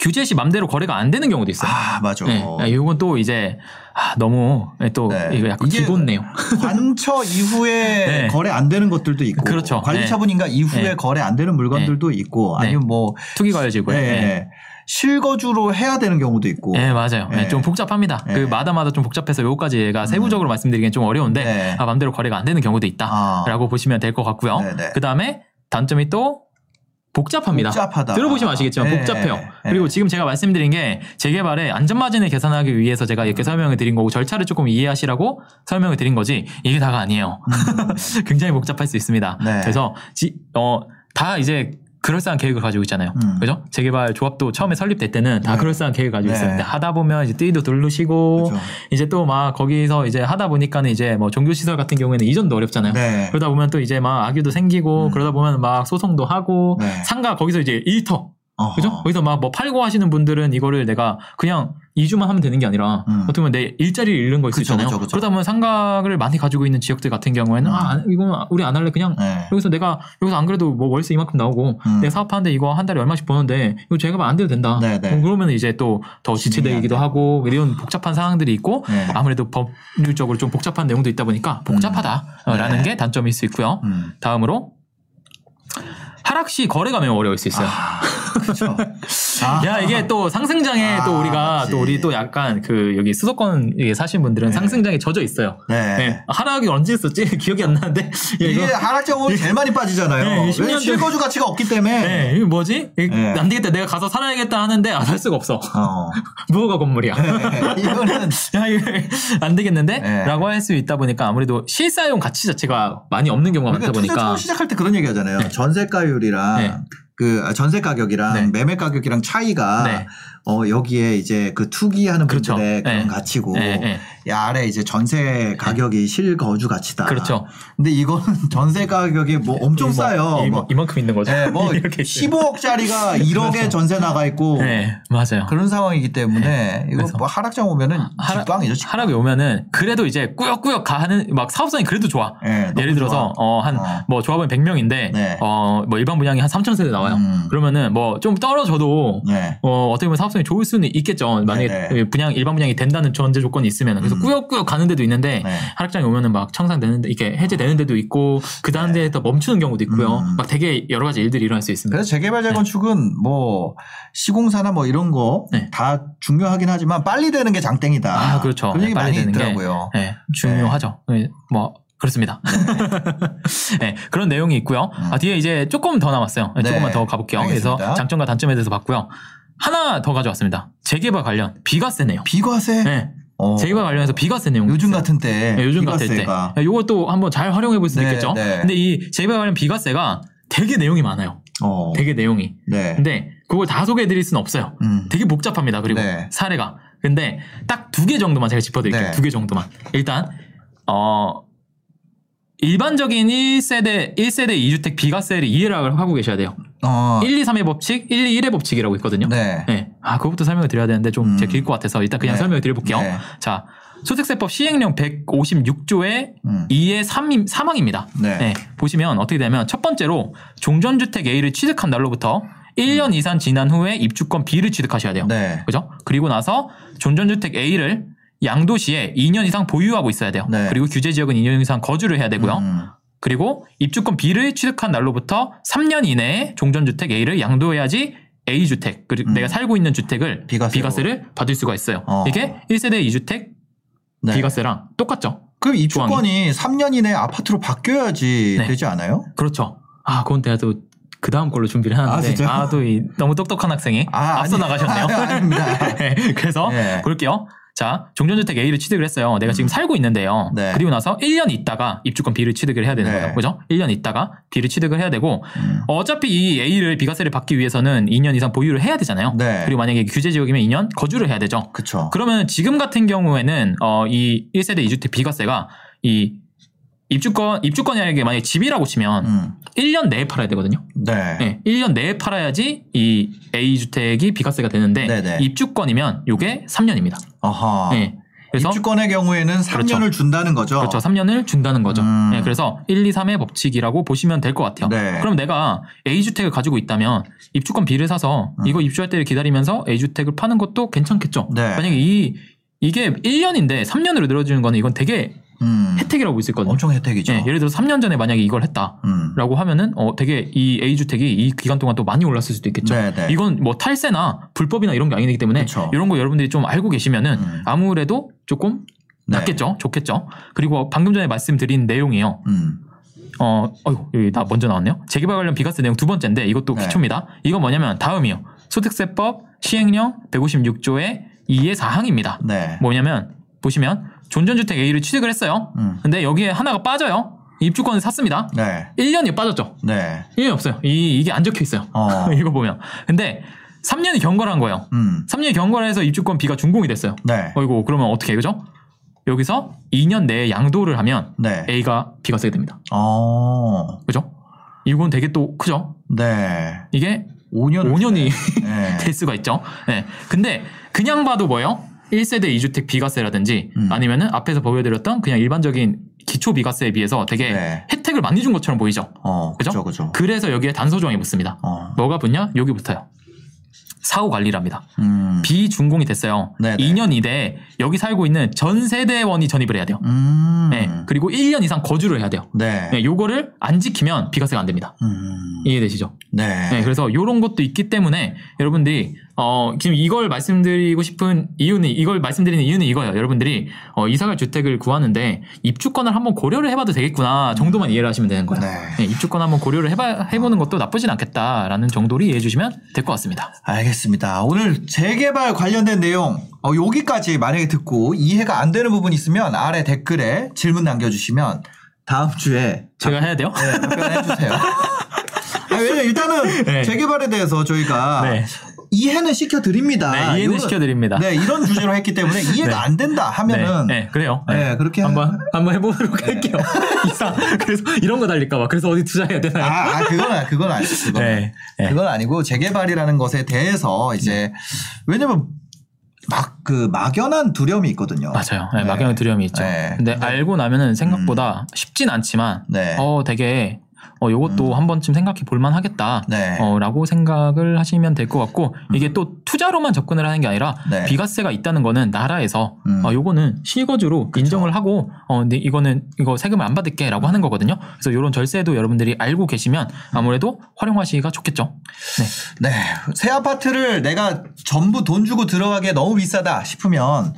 규제 시 맘대로 거래가 안 되는 경우도 있어요. 아 맞아. 네. 아, 이건 또 이제 아, 너무 또 네. 이거 약간 이게 기본 내용. [LAUGHS] 관처 이후에 [LAUGHS] 네. 거래 안 되는 것들도 있고 그렇죠. 관리 처분인가 이후에 네. 거래 안 되는 물건들도 있고 네. 아니면 뭐 투기 과열지고요. 네. 네. 실거주로 해야 되는 경우도 있고 네, 맞아요. 네, 네. 좀 복잡합니다. 네. 그 마다마다 좀 복잡해서 요거까지 얘가 세부적으로 말씀드리기엔 좀 어려운데 네. 아, 맘대로 거래가 안 되는 경우도 아. 있다라고 보시면 될 것 같고요. 네, 네. 그 다음에 단점이 또 복잡합니다. 복잡하다. 들어보시면 아시겠지만 네, 복잡해요. 네. 그리고 지금 제가 말씀드린 게 재개발의 안전마진을 계산하기 위해서 제가 음. 이렇게 설명을 드린 거고 절차를 조금 이해하시라고 설명을 드린 거지 이게 다가 아니에요. [LAUGHS] 굉장히 복잡할 수 있습니다. 음. 네. 그래서 지- 어, 다 이제 그럴싸한 계획을 가지고 있잖아요. 음. 그죠? 재개발 조합도 처음에 설립될 때는 다 네. 그럴싸한 계획을 가지고 네. 있었는데 하다 보면 이제 띠도 두르시고 그렇죠. 이제 또 막 거기서 이제 하다 보니까는 이제 뭐 종교 시설 같은 경우에는 이전도 어렵잖아요. 네. 그러다 보면 또 이제 막 악유도 생기고 음. 그러다 보면 막 소송도 하고 네. 상가 거기서 이제 일터 어허. 그죠? 거기서 막 뭐 팔고 하시는 분들은 이거를 내가 그냥 2주만 하면 되는 게 아니라 음. 어떻게 보면 내 일자리를 잃는 걸 수 있잖아요. 그쵸, 그쵸. 그러다 보면 상가를 많이 가지고 있는 지역들 같은 경우에는 음. 아 이건 우리 안 할래 그냥 네. 여기서 내가 여기서 안 그래도 뭐 월세 이만큼 나오고 음. 내가 사업하는데 이거 한 달에 얼마씩 버는데 이거 제가 안 돼도 된다. 네, 네. 어, 그러면 이제 또 더 지체되기도. 하고 이런 복잡한 상황들이 있고 네. 아무래도 법률적으로 좀 복잡한 내용도 있다 보니까 복잡하다라는 네. 게 단점일 수 있고요. 음. 다음으로 하락 시 거래가 매우 어려울 수 있어요. 아, 그렇죠. [LAUGHS] 아. 야 이게 또 상승장에 아, 또 우리가 맞지. 또 우리 또 약간 그 여기 수도권에 사신 분들은 네. 상승장에 젖어 있어요. 네. 네. 하락이 언제 했었지 [LAUGHS] 기억이 안 나는데 야, 이게 하락장으로 제일 많이 빠지잖아요. 네, 왜 10년 전- 실거주 가치가 없기 때문에. 네, 이거 뭐지? 이거 네. 안 되겠다. 내가 가서 살아야겠다 하는데 안 살 수가 없어. 어. [LAUGHS] 무허가 건물이야. 네, 이거는 [LAUGHS] 야, 이거 안 되겠는데? 네. 라고 할 수 있다 보니까 아무래도 실사용 가치 자체가 많이 없는 경우가 많다 그러니까 투자 보니까. 처음 시작할 때 그런 얘기 하잖아요. 네. 전세가율이랑 네. 그 아, 전세 가격이랑 네. 매매 가격이랑 차이가 네. 어 여기에 이제 그 투기하는 그렇죠. 분들의 그런 네. 가치고 네, 네. 이 아래 이제 전세 가격이 실거주 가치다. 그렇죠. 근데 이거는 [LAUGHS] 전세 가격이 뭐 엄청 이만- 싸요. 이만, 뭐, 이만큼 있는 거죠. 네, 뭐 [LAUGHS] 이렇게 있어요. 15억짜리가 1억에 전세 나가 있고 네, 맞아요. 그런 상황이기 때문에 이거 뭐 하락장 오면은 하락- 직방이죠. 직방. 하락이 오면은 그래도 이제 꾸역꾸역 가는 막 사업성이 그래도 좋아. 네, 예를 들어서. 어한 어. 뭐 조합은 100명인데 네. 어뭐 일반 분양이 한 3천 세대 나와요. 음. 그러면은 뭐 좀 떨어져도 네. 어 어떻게 보면 사업 성이 좋을 수는 있겠죠. 만약에 네네. 분양 일반 분양이 된다는 전제 조건이 있으면 그래서 음. 꾸역꾸역 가는 데도 있는데 네. 하락장이 오면은 막 청산되는 데 이렇게 해제되는 데도 있고 그 다음 데에서 멈추는 경우도 있고요. 음. 막 되게 여러 가지 일들이 일어날 수 있습니다. 그래서 재개발 재건축은 뭐 시공사나 뭐 이런 거다 네. 중요하긴 하지만 빨리 되는 게 장땡이다. 아, 그렇죠. 그런 얘기 빨리 많이 되는 게. 있더라고요. 네, 중요하죠. 네, 뭐 그렇습니다. [LAUGHS] 네, 그런 내용이 있고요. 아, 뒤에 이제 조금 더 남았어요. 네. 조금만 더 가볼게요. 알겠습니다. 그래서 장점과 단점에 대해서 봤고요. 하나 더 가져왔습니다. 재개발 관련 비과세네요. 비과세. 네, 어. 재개발 관련해서 비과세 내용. 요즘 같은 때. 네, 요즘 같을 때. 네, 요것도 한번 잘 활용해 볼 수 네, 있겠죠. 네. 근데 이 재개발 관련 비과세가 되게 내용이 많아요. 어. 되게 내용이. 네. 근데 그걸 다 소개해 드릴 수는 없어요. 음. 되게 복잡합니다. 그리고 네. 사례가. 근데 딱 두 개 정도만 제가 짚어드릴게요. 네. 두개 정도만. 일단 어 일반적인 1세대 1세대 2주택 비과세를 이해를 하고 계셔야 돼요. 어. 1, 2, 3의 법칙, 1, 2, 1의 법칙이라고 있거든요. 네. 네. 아, 그것부터 설명을 드려야 되는데 좀 음. 제가 길 것 같아서 일단 그냥 네. 설명을 드려볼게요. 네. 자, 소득세법 시행령 156조의 음. 2의 3, 3항입니다. 네. 보시면 어떻게 되면 첫 번째로 종전주택 A를 취득한 날로부터 1년 이상 지난 후에 입주권 B를 취득하셔야 돼요. 네. 그죠? 그리고 나서 종전주택 A를 양도시에 2년 이상 보유하고 있어야 돼요. 네. 그리고 규제 지역은 2년 이상 거주를 해야 되고요. 음. 그리고 입주권 B를 취득한 날로부터 3년 이내에 종전주택 A를 양도해야지 A 주택 그리고 음. 내가 살고 있는 주택을 비과세로. 비과세를 받을 수가 있어요. 어. 이게 1세대 2주택 네. 비과세랑 똑같죠. 그럼 입주권이 3년 이내에 아파트로 바뀌어야지 네. 되지 않아요? 그렇죠. 아, 그건 내가 또 그 다음 걸로 준비를 아, 해놨는데 진짜요? 아, 또이 너무 똑똑한 학생이 아, 앞서 아니- 나가셨네요. 아, [LAUGHS] 아닙니다. [LAUGHS] 네, 그래서 네. 볼게요. 자, 종전주택 A를 취득을 했어요. 내가 지금 살고 있는데요. 음. 네. 그리고 나서 1년 있다가 입주권 B를 취득을 해야 되는 네. 거예요. 그죠? 1년 있다가 B를 취득을 해야 되고 음. 어차피 이 A를 비과세를 받기 위해서는 2년 이상 보유를 해야 되잖아요. 네. 그리고 만약에 규제 지역이면 2년 거주를 해야 되죠. 그쵸. 그러면 지금 같은 경우에는 어, 이 1세대 2주택 비과세가 이 입주권 입주권이 만약에 집이라고 치면 음. 1년 내에 팔아야 되거든요. 네. 네, 1년 내에 팔아야지 이 A 주택이 비과세가 되는데 네네. 입주권이면 이게 3년입니다. 어허. 네. 그래서 입주권의 경우에는 3년을 그렇죠. 준다는 거죠. 그렇죠. 3년을 준다는 거죠. 음. 네, 그래서 1, 2, 3의 법칙이라고 보시면 될 것 같아요. 네. 그럼 내가 A 주택을 가지고 있다면 입주권 B를 사서 음. 이거 입주할 때를 기다리면서 A 주택을 파는 것도 괜찮겠죠. 네. 만약에 이 이게 1년인데 3년으로 늘어지는 거는 이건 되게 음. 혜택이라고 볼 수 있거든요. 엄청 혜택이죠. 예, 예를 들어 3년 전에 만약에 이걸 했다라고 음. 하면은 어 되게 이 A 주택이 이 기간 동안 또 많이 올랐을 수도 있겠죠. 네, 네. 이건 뭐 탈세나 불법이나 이런 게 아니기 때문에 그쵸. 이런 거 여러분들이 좀 알고 계시면은 음. 아무래도 조금 네. 낫겠죠, 좋겠죠. 그리고 방금 전에 말씀드린 내용이요. 음. 어, 어휴, 여기 나 먼저 나왔네요. 재개발 관련 비과세 내용 두 번째인데 이것도 네. 기초입니다. 이건 뭐냐면 다음이요. 소득세법 시행령 156조의 2의 4항입니다. 네. 뭐냐면 보시면 존전주택 A를 취득을 했어요. 음. 근데 여기에 하나가 빠져요. 입주권을 샀습니다. 네. 1년이 빠졌죠. 네. 1년이 없어요. 이, 이게 안 적혀 있어요. 어. [LAUGHS] 이거 보면. 근데 3년이 경과를 한 거예요. 음. 3년이 경과를 해서 입주권 B가 준공이 됐어요. 네. 어이고 그러면 어떻게 해 그죠? 여기서 2년 내에 양도를 하면 네. A가 비과세가 됩니다. 어. 그죠? 이건 되게 또 크죠? 네. 이게 5년. 5년이 네. [LAUGHS] 될 수가 있죠. 네. 근데 그냥 봐도 뭐예요? 1세대 2주택 비과세라든지 음. 아니면은 앞에서 보여드렸던 그냥 일반적인 기초 비과세에 비해서 되게 네. 혜택을 많이 준 것처럼 보이죠. 어. 그죠? 그죠. 그죠. 그래서 여기에 단서 조항이 붙습니다. 어. 뭐가 붙냐? 여기 붙어요. 사후 관리랍니다. 음. 비준공이 됐어요. 네네. 2년 이내에 여기 살고 있는 전 세대원이 전입을 해야 돼요. 음. 네. 그리고 1년 이상 거주를 해야 돼요. 네. 네, 요거를 안 지키면 비과세가 안 됩니다. 음. 이해되시죠? 네. 네, 그래서 요런 것도 있기 때문에 여러분들이 어 지금 이걸 말씀드리고 싶은 이유는 이걸 말씀드리는 이유는 이거예요. 여러분들이 어 이사갈 주택을 구하는데 입주권을 한번 고려를 해봐도 되겠구나 정도만 이해를 하시면 되는 거예요. 네. 네, 입주권 한번 고려를 해봐 해보는 것도 나쁘진 않겠다라는 정도로 이해해 주시면 될 것 같습니다. 알겠습니다. 오늘 재개발 관련된 내용 어, 여기까지 만약에 듣고 이해가 안 되는 부분 있으면 아래 댓글에 질문 남겨주시면 다음 주에 제가 해야 돼요? 네, 답변해 주세요. [LAUGHS] 아, 왜냐 일단은 네. 재개발에 대해서 저희가 네. 이해는 시켜 드립니다. 네, 이해는 시켜드립니다. 네, 이런 주제로 했기 때문에 [LAUGHS] 이해가 네. 안 된다 하면은 네, 네, 그래요. 네, 그렇게 한번 한번 해보도록 할게요. [LAUGHS] 이상 그래서 이런 거 달릴까봐 그래서 어디 투자해야 되나요? 아, 아 그건 그건 아니고 그건 네, 네. 그건 아니고 재개발이라는 것에 대해서 이제 왜냐면 막그 막연한 두려움이 있거든요. 맞아요. 네, 네. 막연한 두려움이 있죠. 네. 근데 알고 나면은 생각보다 쉽진 않지만 네. 어 되게 어 요것도 한 번쯤 생각해 볼만 하겠다. 네. 어, 라고 생각을 하시면 될 것 같고 이게 또 투자로만 접근을 하는 게 아니라 네. 비과세가 있다는 거는 나라에서 음. 어, 요거는 실거주로 인정을 하고 어 근데 이거는 이거 세금을 안 받을게 라고 하는 거거든요. 그래서 요런 절세도 여러분들이 알고 계시면 아무래도 활용하시기가 좋겠죠. 네. 네. 새 아파트를 내가 전부 돈 주고 들어가기에 너무 비싸다 싶으면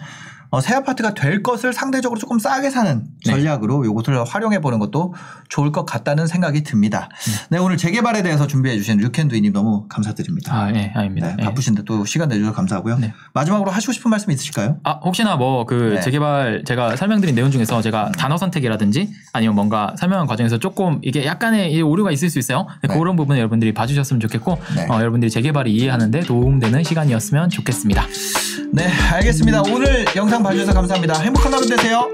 어, 새 아파트가 될 것을 상대적으로 조금 싸게 사는 네. 전략으로 이것을 활용해 보는 것도 좋을 것 같다는 생각이 듭니다. 네, 오늘 재개발에 대해서 준비해 주신 류캔두이님 너무 감사드립니다. 아, 예, 아닙니다. 네, 예. 바쁘신데 또 시간 내주셔서 감사하고요. 네. 마지막으로 하시고 싶은 말씀 있으실까요? 아, 혹시나 뭐그 네. 재개발 제가 설명드린 내용 중에서 제가 단어 선택이라든지 아니면 뭔가 설명한 과정에서 조금 이게 약간의 이 오류가 있을 수 있어요. 네. 그런 부분 여러분들이 봐주셨으면 좋겠고 네. 어, 여러분들이 재개발을 이해하는데 도움되는 시간이었으면 좋겠습니다. 네, 알겠습니다. 오늘 영상 봐주셔서 감사합니다. 행복한 하루 되세요.